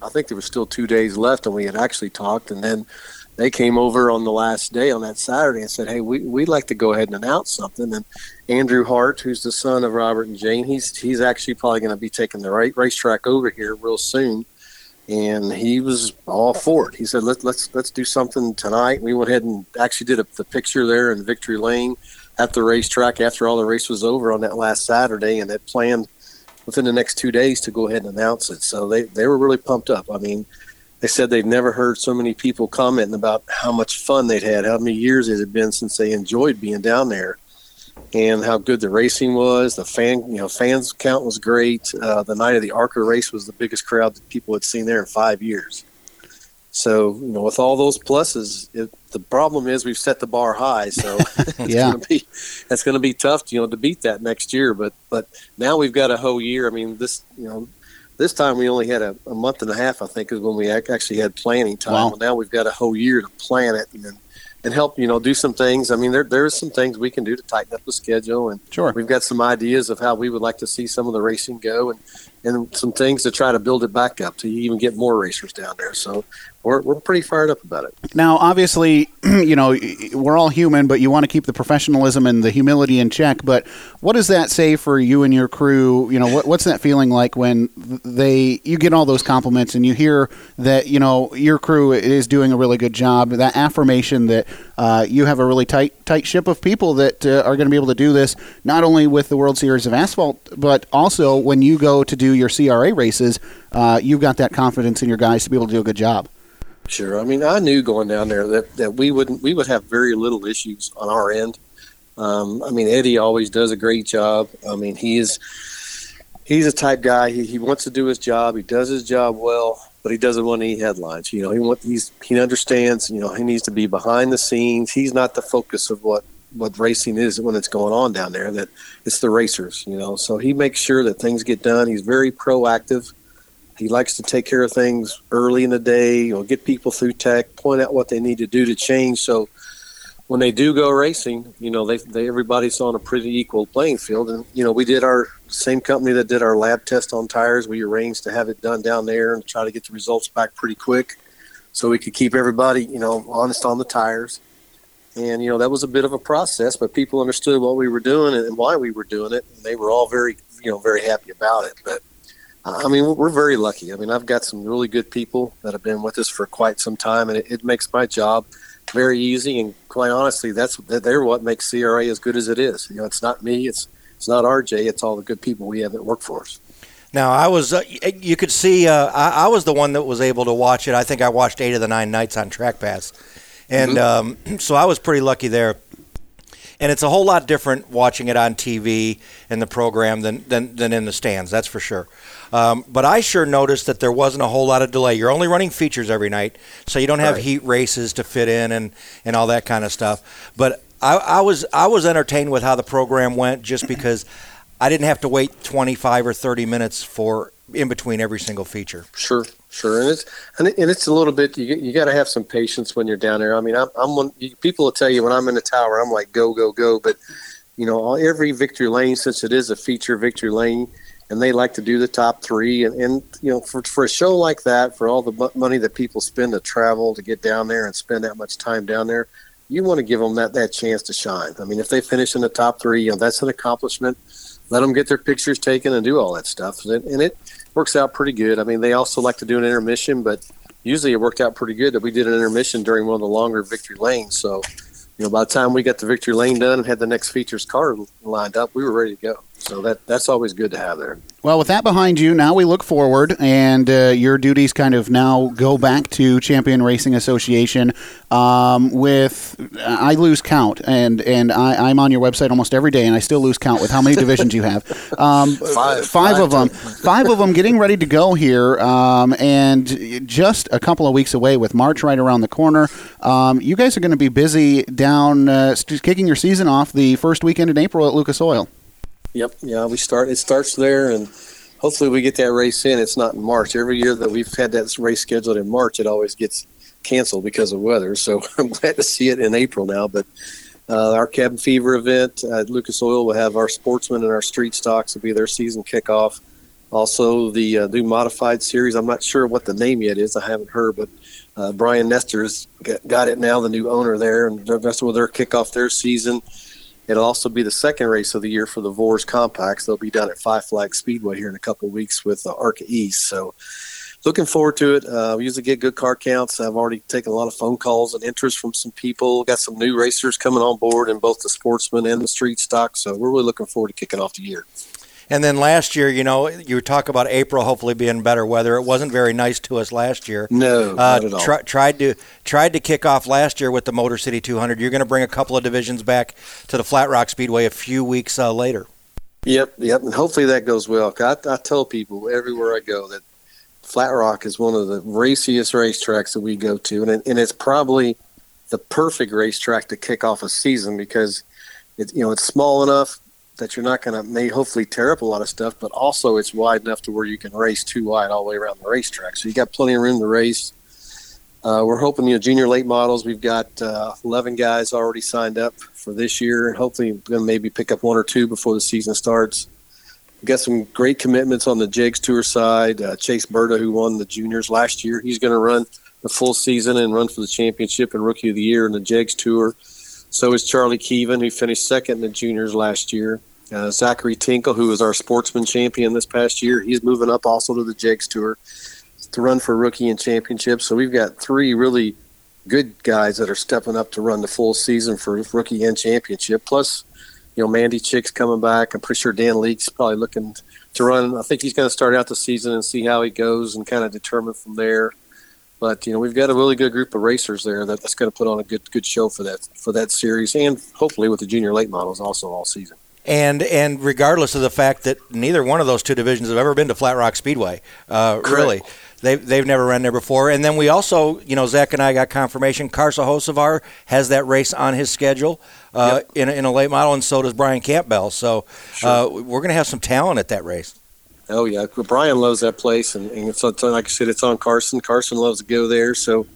I think there was still two days left, and we had actually talked, and then they came over on the last day on that Saturday and said, "Hey, we we'd like to go ahead and announce something." And Andrew Hart, who's the son of Robert and Jane, he's he's actually probably going to be taking the right racetrack over here real soon and he was all for it. He said, "Let's let's let's do something tonight." We went ahead and actually did a, the picture there in Victory Lane at the racetrack after all the race was over on that last Saturday, and had planned within the next two days to go ahead and announce it. So they they were really pumped up. I mean, they said they've never heard so many people commenting about how much fun they'd had, how many years it had been since they enjoyed being down there and how good the racing was. The fan, you know, fans count was great. Uh, the night of the ARCA race was the biggest crowd that people had seen there in five years. So, you know, with all those pluses, it, the problem is we've set the bar high. So it's yeah. going to be it's going to be tough, you know, to beat that next year. But but now we've got a whole year. I mean, this you know, this time we only had a, a month and a half. I think is when we actually had planning time. Wow. Well, now we've got a whole year to plan it and and help you know do some things. I mean, there there's some things we can do to tighten up the schedule, and sure, we've got some ideas of how we would like to see some of the racing go, and and some things to try to build it back up to even get more racers down there. So we're, we're pretty fired up about it. Now, obviously, you know, we're all human, but you want to keep the professionalism and the humility in check. But what does that say for you and your crew? You know, what, what's that feeling like when they you get all those compliments and you hear that you know your crew is doing a really good job? That affirmation that uh, you have a really tight tight ship of people that uh, are going to be able to do this, not only with the World Series of Asphalt, but also when you go to do your CRA races, uh, you've got that confidence in your guys to be able to do a good job. Sure. I mean, I knew going down there that, that we wouldn't we would have very little issues on our end. Um, I mean, Eddie always does a great job. I mean, he is he's a type guy. He, he wants to do his job. He does his job well, but he doesn't want any headlines. You know, he want he's he understands. You know, he needs to be behind the scenes. He's not the focus of what what racing is when it's going on down there. That it's the racers, you know. So he makes sure that things get done. He's very proactive. He likes to take care of things early in the day, you know, get people through tech, point out what they need to do to change. So when they do go racing, you know, they, they everybody's on a pretty equal playing field. And you know, we did our same company that did our lab test on tires. We arranged to have it done down there and try to get the results back pretty quick, so we could keep everybody, you know, honest on the tires. And you know, that was a bit of a process, but people understood what we were doing and why we were doing it, and they were all very, you know, very happy about it. But uh, I mean, we're very lucky. I mean, I've got some really good people that have been with us for quite some time, and it, it makes my job very easy. And quite honestly, that's they're what makes CRA as good as it is. You know, it's not me, it's it's not RJ, it's all the good people we have that work for us. Now I was, uh, you could see, uh, I, I, was the one that was able to watch it. I think I watched eight of the nine nights on Track Pass, and mm-hmm. um, so I was pretty lucky there and it's a whole lot different watching it on TV in the program than than, than in the stands. That's for sure. Um, but I sure noticed that there wasn't a whole lot of delay. You're only running features every night, so you don't have right. heat races to fit in and and all that kind of stuff. But I, I was I was entertained with how the program went just because I didn't have to wait 25 or 30 minutes for in between every single feature. Sure, sure, and it's and, it, and it's a little bit you you got to have some patience when you're down there. I mean, I'm, I'm one, people will tell you when I'm in the tower, I'm like go go go, but you know, every victory lane since it is a feature victory lane, and they like to do the top three, and, and you know, for for a show like that, for all the money that people spend to travel to get down there and spend that much time down there. You want to give them that, that chance to shine. I mean, if they finish in the top three, you know that's an accomplishment let them get their pictures taken and do all that stuff. And it works out pretty good. I mean, they also like to do an intermission, but usually it worked out pretty good that we did an intermission during one of the longer victory lanes. So, you know, by the time we got the victory lane done and had the next features car lined up, we were ready to go. So that that's always good to have there. Well, with that behind you, now we look forward, and uh, your duties kind of now go back to Champion Racing Association. Um, with I lose count, and and I, am on your website almost every day, and I still lose count with how many divisions you have. Um, five, five, five, of them, five of them getting ready to go here, um, and just a couple of weeks away with March right around the corner. Um, you guys are going to be busy down, uh, kicking your season off the first weekend in April at Lucas Oil. Yep. Yeah, we start. It starts there, and hopefully we get that race in. It's not in March. Every year that we've had that race scheduled in March, it always gets canceled because of weather. So I'm glad to see it in April now. But uh, our cabin fever event at Lucas Oil will have our sportsmen and our street stocks will be their season kickoff. Also, the uh, new modified series. I'm not sure what the name yet is. I haven't heard, but uh, Brian Nestor's got it now. The new owner there, and that's where they're kick off their season. It'll also be the second race of the year for the Vore's Compacts. They'll be done at Five Flag Speedway here in a couple of weeks with uh, ARCA East. So, looking forward to it. Uh, we usually get good car counts. I've already taken a lot of phone calls and interest from some people. Got some new racers coming on board in both the sportsman and the street stock. So, we're really looking forward to kicking off the year. And then last year, you know, you talk about April hopefully being better weather. It wasn't very nice to us last year. No, uh, not at all. Try, tried to tried to kick off last year with the Motor City 200. You're going to bring a couple of divisions back to the Flat Rock Speedway a few weeks uh, later. Yep, yep, and hopefully that goes well. I, I tell people everywhere I go that Flat Rock is one of the raciest racetracks that we go to, and, and it's probably the perfect racetrack to kick off a season because it's you know it's small enough that you're not going to may hopefully tear up a lot of stuff, but also it's wide enough to where you can race too wide all the way around the racetrack. So you got plenty of room to race. Uh, we're hoping you know junior late models. We've got uh, 11 guys already signed up for this year, and hopefully going to maybe pick up one or two before the season starts. We've got some great commitments on the Jegs Tour side. Uh, Chase Burda, who won the juniors last year, he's going to run the full season and run for the championship and rookie of the year in the Jegs Tour. So is Charlie Keevan, who finished second in the juniors last year. Uh, Zachary Tinkle, who was our sportsman champion this past year, he's moving up also to the Jegs Tour to run for rookie and championship. So we've got three really good guys that are stepping up to run the full season for rookie and championship. Plus, you know, Mandy Chick's coming back. I'm pretty sure Dan Leake's probably looking to run. I think he's going to start out the season and see how he goes and kind of determine from there. But you know, we've got a really good group of racers there that's going to put on a good good show for that for that series, and hopefully with the junior late models also all season and and regardless of the fact that neither one of those two divisions have ever been to Flat Rock Speedway, uh, really. They, they've never run there before. And then we also, you know, Zach and I got confirmation. Carson Hocevar has that race on his schedule uh, yep. in, a, in a late model, and so does Brian Campbell. So sure. uh, we're going to have some talent at that race. Oh, yeah. Brian loves that place. And, and so, like I said, it's on Carson. Carson loves to go there. So,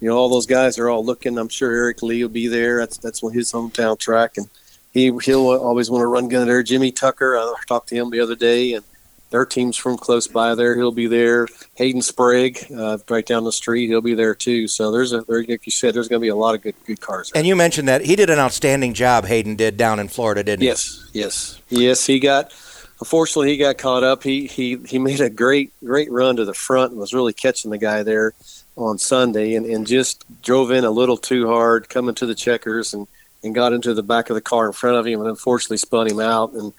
you know, all those guys are all looking. I'm sure Eric Lee will be there. That's that's his hometown track. And he, he'll always want to run gun there. Jimmy Tucker, I talked to him the other day. And their team's from close by there. He'll be there. Hayden Sprague, uh, right down the street, he'll be there too. So there's a, there, like you said, there's going to be a lot of good good cars. There. And you mentioned that he did an outstanding job. Hayden did down in Florida, didn't he? Yes, yes, yes. He got. Unfortunately, he got caught up. He he he made a great great run to the front and was really catching the guy there on Sunday, and, and just drove in a little too hard, coming to the checkers, and and got into the back of the car in front of him, and unfortunately spun him out and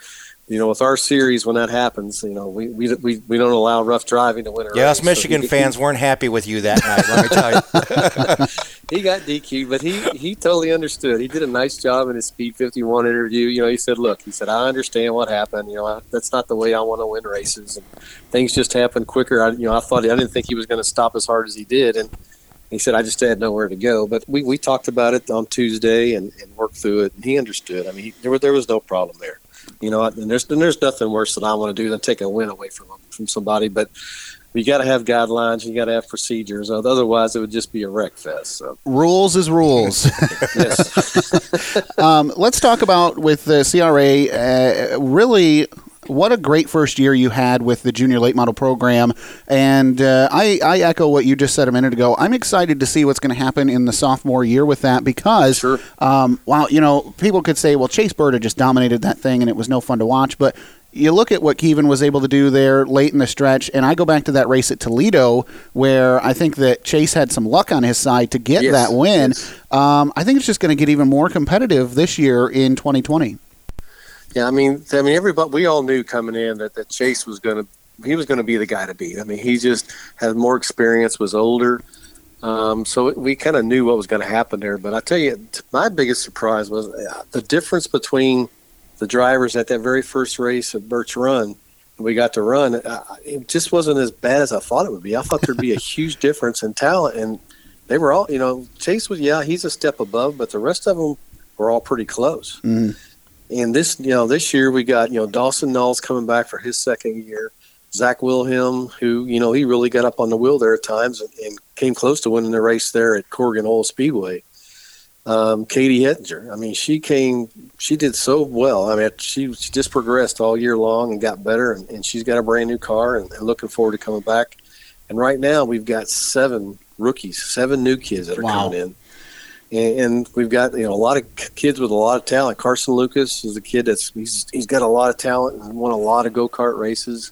you know, with our series, when that happens, you know, we we, we, we don't allow rough driving to win a yeah, race. us Michigan so he, fans he, weren't happy with you that night. let me tell you. he got DQ, but he he totally understood. He did a nice job in his Speed 51 interview. You know, he said, "Look, he said, I understand what happened. You know, I, that's not the way I want to win races, and things just happen quicker. I, you know, I thought I didn't think he was going to stop as hard as he did, and." He said, "I just had nowhere to go." But we, we talked about it on Tuesday and, and worked through it, and he understood. I mean, he, there was there was no problem there. You know, and there's and there's nothing worse that I want to do than take a win away from from somebody. But you got to have guidelines. You got to have procedures. Otherwise, it would just be a wreck fest. So rules is rules. yes. um, let's talk about with the CRA. Uh, really what a great first year you had with the junior late model program. And uh, I, I, echo what you just said a minute ago. I'm excited to see what's going to happen in the sophomore year with that because, sure. um, while, you know, people could say, well, Chase Burda just dominated that thing and it was no fun to watch. But you look at what Kevin was able to do there late in the stretch, and I go back to that race at Toledo where I think that Chase had some luck on his side to get yes. that win. Yes. Um, I think it's just going to get even more competitive this year in 2020. Yeah, I mean, I mean, everybody, we all knew coming in that, that Chase was going to, he was going to be the guy to beat. I mean, he just had more experience, was older, um, so we kind of knew what was going to happen there. But I tell you, my biggest surprise was uh, the difference between the drivers at that very first race at Birch Run. We got to run. Uh, it just wasn't as bad as I thought it would be. I thought there'd be a huge difference in talent, and they were all, you know, Chase was, yeah, he's a step above, but the rest of them were all pretty close. Mm-hmm. And this, you know, this year we got, you know, Dawson Knowles coming back for his second year. Zach Wilhelm, who, you know, he really got up on the wheel there at times and, and came close to winning the race there at Corrigan Oil Speedway. Um, Katie Hettinger, I mean, she came, she did so well. I mean, she, she just progressed all year long and got better, and, and she's got a brand new car and, and looking forward to coming back. And right now we've got seven rookies, seven new kids that are wow. coming in and, and we've got you know a lot of kids with a lot of talent. Carson Lucas is a kid that's he's he's got a lot of talent and won a lot of go kart races.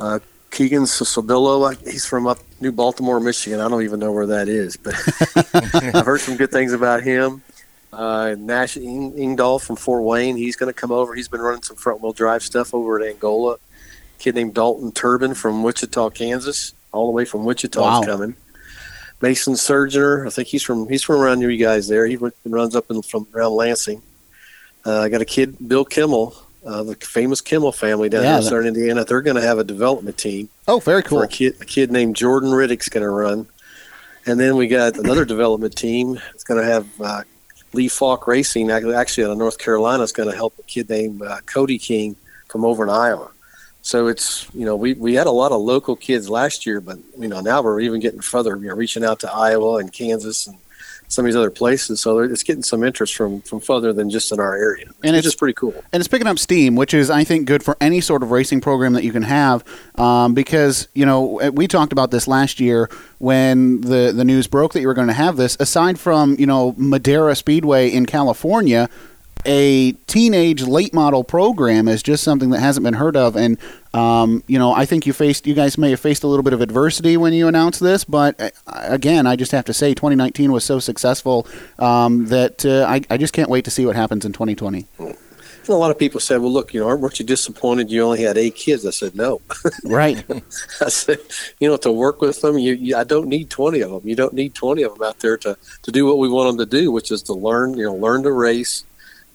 Uh, Keegan Sobillo, he's from up New Baltimore, Michigan. I don't even know where that is, but I've heard some good things about him. Uh, Nash Ingdahl from Fort Wayne, he's going to come over. He's been running some front wheel drive stuff over at Angola. kid named Dalton Turbin from Wichita, Kansas, all the way from Wichita wow. is coming. Mason Surgener. I think he's from he's from around you guys there. He runs up in, from around Lansing. Uh, I got a kid, Bill Kimmel, uh, the famous Kimmel family down yeah, in Southern Indiana. They're going to have a development team. Oh, very cool. a kid, a kid named Jordan Riddick's going to run, and then we got another development team. It's going to have uh, Lee Faulk Racing. Actually, out of North Carolina, is going to help a kid named uh, Cody King from over in Iowa. So it's you know we, we had a lot of local kids last year, but you know now we're even getting further. You know, reaching out to Iowa and Kansas and some of these other places. So it's getting some interest from from further than just in our area, and it's just pretty cool. And it's picking up steam, which is I think good for any sort of racing program that you can have, um, because you know we talked about this last year when the the news broke that you were going to have this. Aside from you know Madera Speedway in California, a teenage late model program is just something that hasn't been heard of. And, um, you know, I think you faced, you guys may have faced a little bit of adversity when you announced this, but uh, again, I just have to say 2019 was so successful um, that uh, I, I just can't wait to see what happens in 2020. And a lot of people said, "Well, look, you know, weren't you disappointed you only had eight kids?" I said, "No." right. I said, "You know, to work with them, you, you, I don't need twenty of them. You don't need twenty of them out there to to do what we want them to do, which is to learn, you know, learn to race,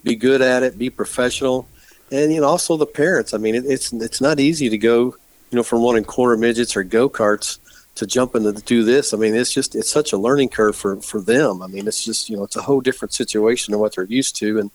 be good at it, be professional, and you know also the parents. I mean, it, it's it's not easy to go, you know, from running quarter midgets or go karts to jump into to do this. I mean, it's just it's such a learning curve for for them. I mean, it's just you know it's a whole different situation than what they're used to, and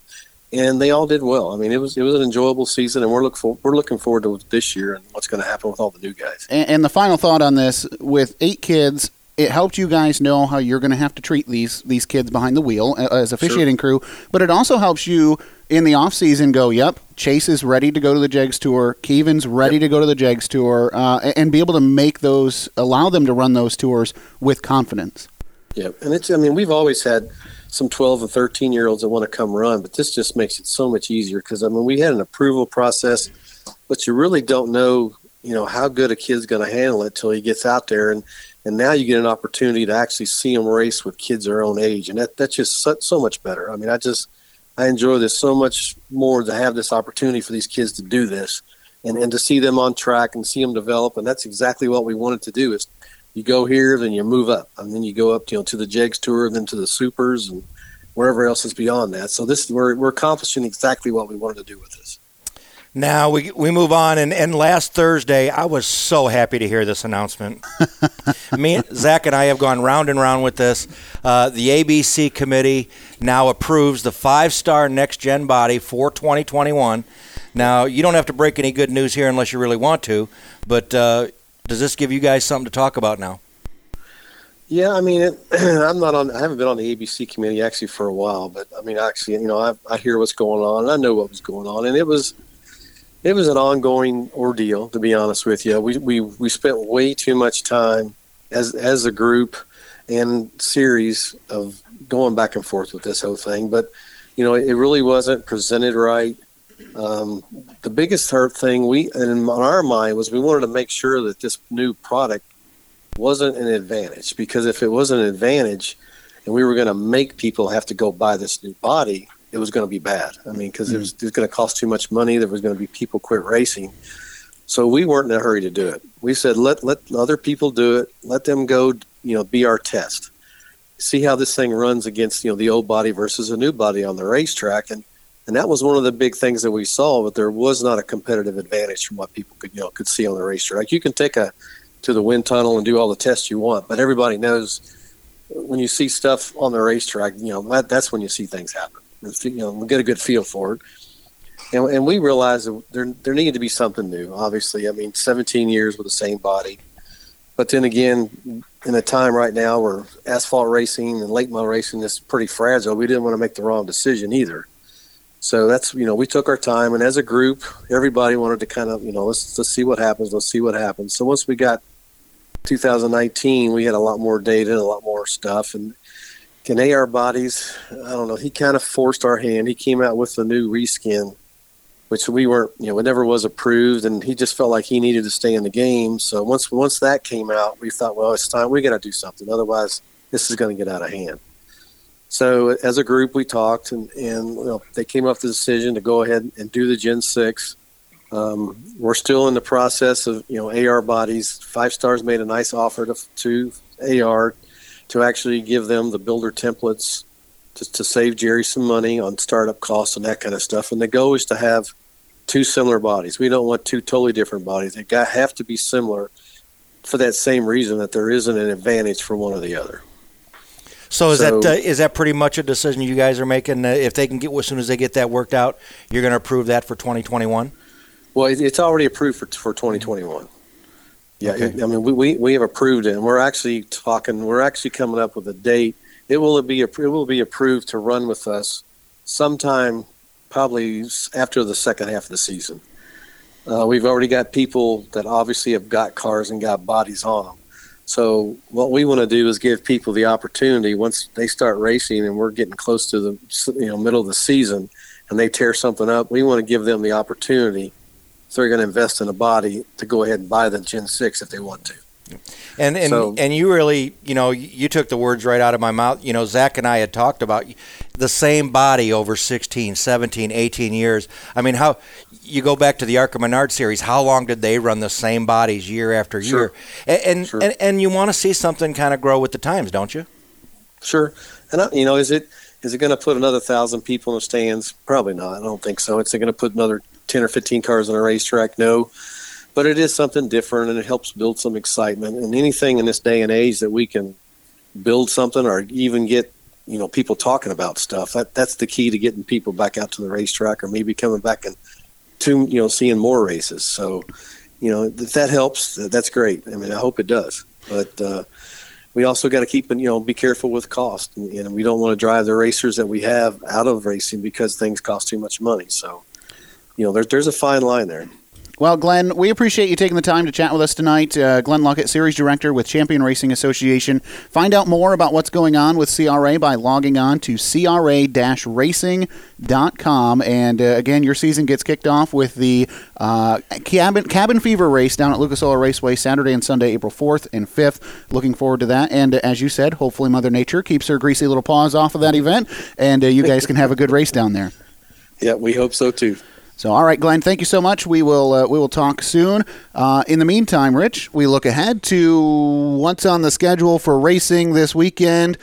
and they all did well. I mean, it was it was an enjoyable season, and we're look for, we're looking forward to this year and what's going to happen with all the new guys. And, and the final thought on this: with eight kids, it helped you guys know how you're going to have to treat these these kids behind the wheel uh, as officiating Sure. crew, but it also helps you in the off season go, yep, Chase is ready to go to the Jegs tour, Keevan's ready to go to the Jegs tour, uh, and be able to make those, allow them to run those tours with confidence. Yeah, and it's I mean we've always had some 12 and 13 year olds that want to come run, but this just makes it so much easier because I mean we had an approval process, but you really don't know you know how good a kid's going to handle it till he gets out there and and now you get an opportunity to actually see them race with kids their own age and that that's just so, so much better. I mean I just I enjoy this so much more to have this opportunity for these kids to do this and and to see them on track and see them develop and that's exactly what we wanted to do is you go here, then you move up, and then you go up, to, you know, to the Jegs Tour, then to the Supers, and wherever else is beyond that. So this we're we're accomplishing exactly what we wanted to do with this. Now we we move on, and, and last Thursday I was so happy to hear this announcement. Me, Zach, and I have gone round and round with this. Uh, the ABC committee now approves the five-star next-gen body for 2021. Now you don't have to break any good news here unless you really want to, but uh, does this give you guys something to talk about now? Yeah, I mean, it, I'm not on. I haven't been on the ABC committee actually for a while, but I mean, actually, you know, I, I hear what's going on, and I know what was going on, and it was, it was an ongoing ordeal. To be honest with you, we we we spent way too much time as as a group and series of going back and forth with this whole thing, but you know, it really wasn't presented right. Um, the biggest hurt thing we, in our mind, was we wanted to make sure that this new product wasn't an advantage because if it was an advantage and we were going to make people have to go buy this new body, it was going to be bad. I mean, because it mm. was, it was going to cost too much money. There was going to be people quit racing. So we weren't in a hurry to do it. We said let let other people do it. Let them go. You know, be our test. See how this thing runs against you know the old body versus a new body on the racetrack, and and that was one of the big things that we saw. But there was not a competitive advantage from what people could you know could see on the racetrack. You can take a to the wind tunnel and do all the tests you want, but everybody knows when you see stuff on the racetrack, you know that, that's when you see things happen. You know, get a good feel for it, and, and we realized that there there needed to be something new. Obviously, I mean, 17 years with the same body, but then again, in a time right now where asphalt racing and late model racing is pretty fragile, we didn't want to make the wrong decision either. So that's you know we took our time, and as a group, everybody wanted to kind of you know let's let's see what happens, let's see what happens. So once we got 2019, we had a lot more data, and a lot more stuff, and can AR bodies, I don't know, he kind of forced our hand. He came out with the new reskin, which we weren't, you know, it never was approved, and he just felt like he needed to stay in the game. So once once that came out, we thought, well, it's time we got to do something, otherwise this is going to get out of hand. So as a group, we talked, and and you know, they came up with the decision to go ahead and do the Gen Six. Um, we're still in the process of you know AR bodies. Five Stars made a nice offer to, to AR to actually give them the builder templates to, to save Jerry some money on startup costs and that kind of stuff. And the goal is to have two similar bodies. We don't want two totally different bodies. They got have to be similar for that same reason that there isn't an advantage for one or the other. So is So- that uh, is that pretty much a decision you guys are making? Uh, if they can get as soon as they get that worked out, you're going to approve that for 2021. Well, it's already approved for for 2021. Yeah, Okay. it- I mean, we, we, we have approved it, and we're actually talking. We're actually coming up with a date. It will be it will be approved to run with us sometime, probably after the second half of the season. Uh, we've already got people that obviously have got cars and got bodies on them. So what we want to do is give people the opportunity once they start racing, and we're getting close to the you know middle of the season, and they tear something up. We want to give them the opportunity if they're going to invest in a body to go ahead and buy the Gen Six if they want to. And and, So- and you really, you know, you took the words right out of my mouth. You know, Zach and I had talked about the same body over 16, 17, 18 years. I mean, how you go back to the Arca Menard series, how long did they run the same bodies year after year? Sure. And and, and and you want to see something kind of grow with the times, don't you? Sure, and I, you know, is it is it going to put another thousand people in the stands? Probably not. I don't think so. It's going to put another ten or fifteen cars on a racetrack. No, but it is something different, and it helps build some excitement. And anything in this day and age that we can build something or even get you know people talking about stuff that that's the key to getting people back out to the racetrack or maybe coming back and to you know seeing more races. So you know if that helps that's great. I mean i hope it does. But uh, we also got to keep and you know be careful with cost. And, and we don't want to drive the racers that we have out of racing because things cost too much money. So you know there's there's a fine line there well, Glenn, we appreciate you taking the time to chat with us tonight. Uh, Glenn Luckett, Series Director with Champion Racing Association. Find out more about what's going on with CRA by logging on to cra-racing.com. And uh, again, your season gets kicked off with the uh, cabin, cabin Fever race down at Lucas Oil Raceway Saturday and Sunday, April 4th and 5th. Looking forward to that. And uh, as you said, hopefully Mother Nature keeps her greasy little paws off of that event, and uh, you guys can have a good race down there. Yeah, we hope so too. So, all right, Glenn, thank you so much. We will uh, we will talk soon. Uh, in the meantime, Rich, we look ahead to what's on the schedule for racing this weekend.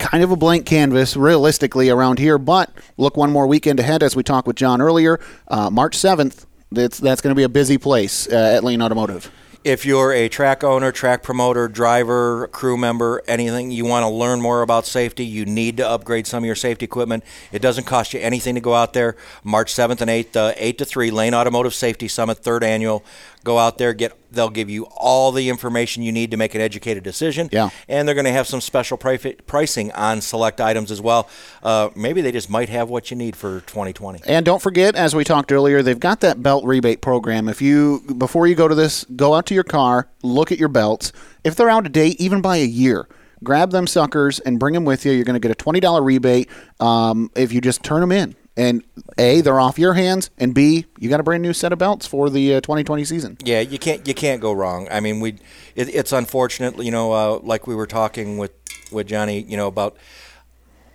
Kind of a blank canvas, realistically, around here. But look one more weekend ahead, as we talked with John earlier. Uh, March seventh. That's that's going to be a busy place uh, at Lane Automotive if you're a track owner, track promoter, driver, crew member, anything, you want to learn more about safety, you need to upgrade some of your safety equipment. It doesn't cost you anything to go out there. March 7th and 8th, uh, 8 to 3, Lane Automotive Safety Summit, third annual. Go out there, get they'll give you all the information you need to make an educated decision. Yeah. And they're going to have some special pri- pricing on select items as well. Uh, maybe they just might have what you need for 2020. And don't forget, as we talked earlier, they've got that belt rebate program. If you before you go to this, go out to your car, look at your belts. If they're out of date, even by a year, grab them suckers and bring them with you. You're going to get a twenty dollar rebate um, if you just turn them in and a they're off your hands and b you got a brand new set of belts for the uh, 2020 season. Yeah you can't you can't go wrong. I mean we it, it's unfortunate you know uh, like we were talking with with johnny you know about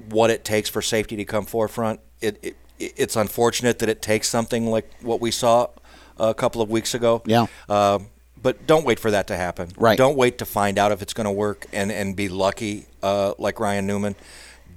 what it takes for safety to come forefront. It, it it's unfortunate that it takes something like what we saw a couple of weeks ago. Yeah. Uh, but don't wait for that to happen. Right. Don't wait to find out if it's going to work and and be lucky uh, like ryan newman.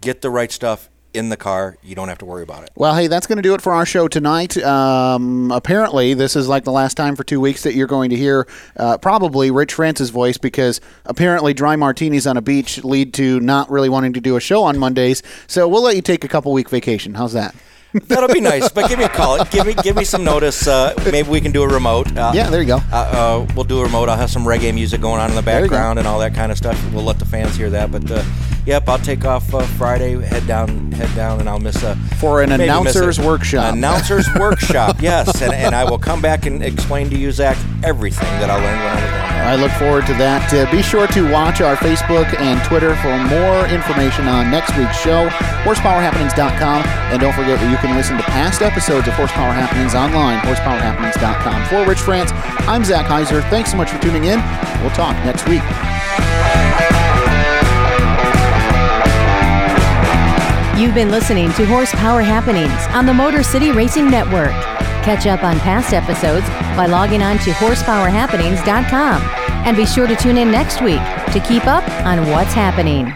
Get the right stuff in the car. You don't have to worry about it. Well, hey, that's going to do it for our show tonight. Um, apparently, this is like the last time for two weeks that you're going to hear uh, probably Rich France's voice because apparently dry martinis on a beach lead to not really wanting to do a show on Mondays. So we'll let you take a couple week vacation. How's that? That'll be nice. But give me a call. Give me give me some notice. Uh, maybe we can do a remote. Uh, yeah, there you go. Uh, uh, we'll do a remote. I'll have some reggae music going on in the background and all that kind of stuff. We'll let the fans hear that. But uh, yep, I'll take off uh, Friday. Head down, head down, and I'll miss a for an announcers workshop. Announcers workshop. Yes, and, and I will come back and explain to you, Zach, everything that I learned when I was down there. I look forward to that. Uh, be sure to watch our Facebook and Twitter for more information on next week's show. HorsepowerHappenings.com, and don't forget that you can listen to past episodes of Horsepower Happenings online, horsepowerhappenings.com. For Rich France, I'm Zach Heiser. Thanks so much for tuning in. We'll talk next week. You've been listening to Horsepower Happenings on the Motor City Racing Network. Catch up on past episodes by logging on to horsepowerhappenings.com. And be sure to tune in next week to keep up on what's happening.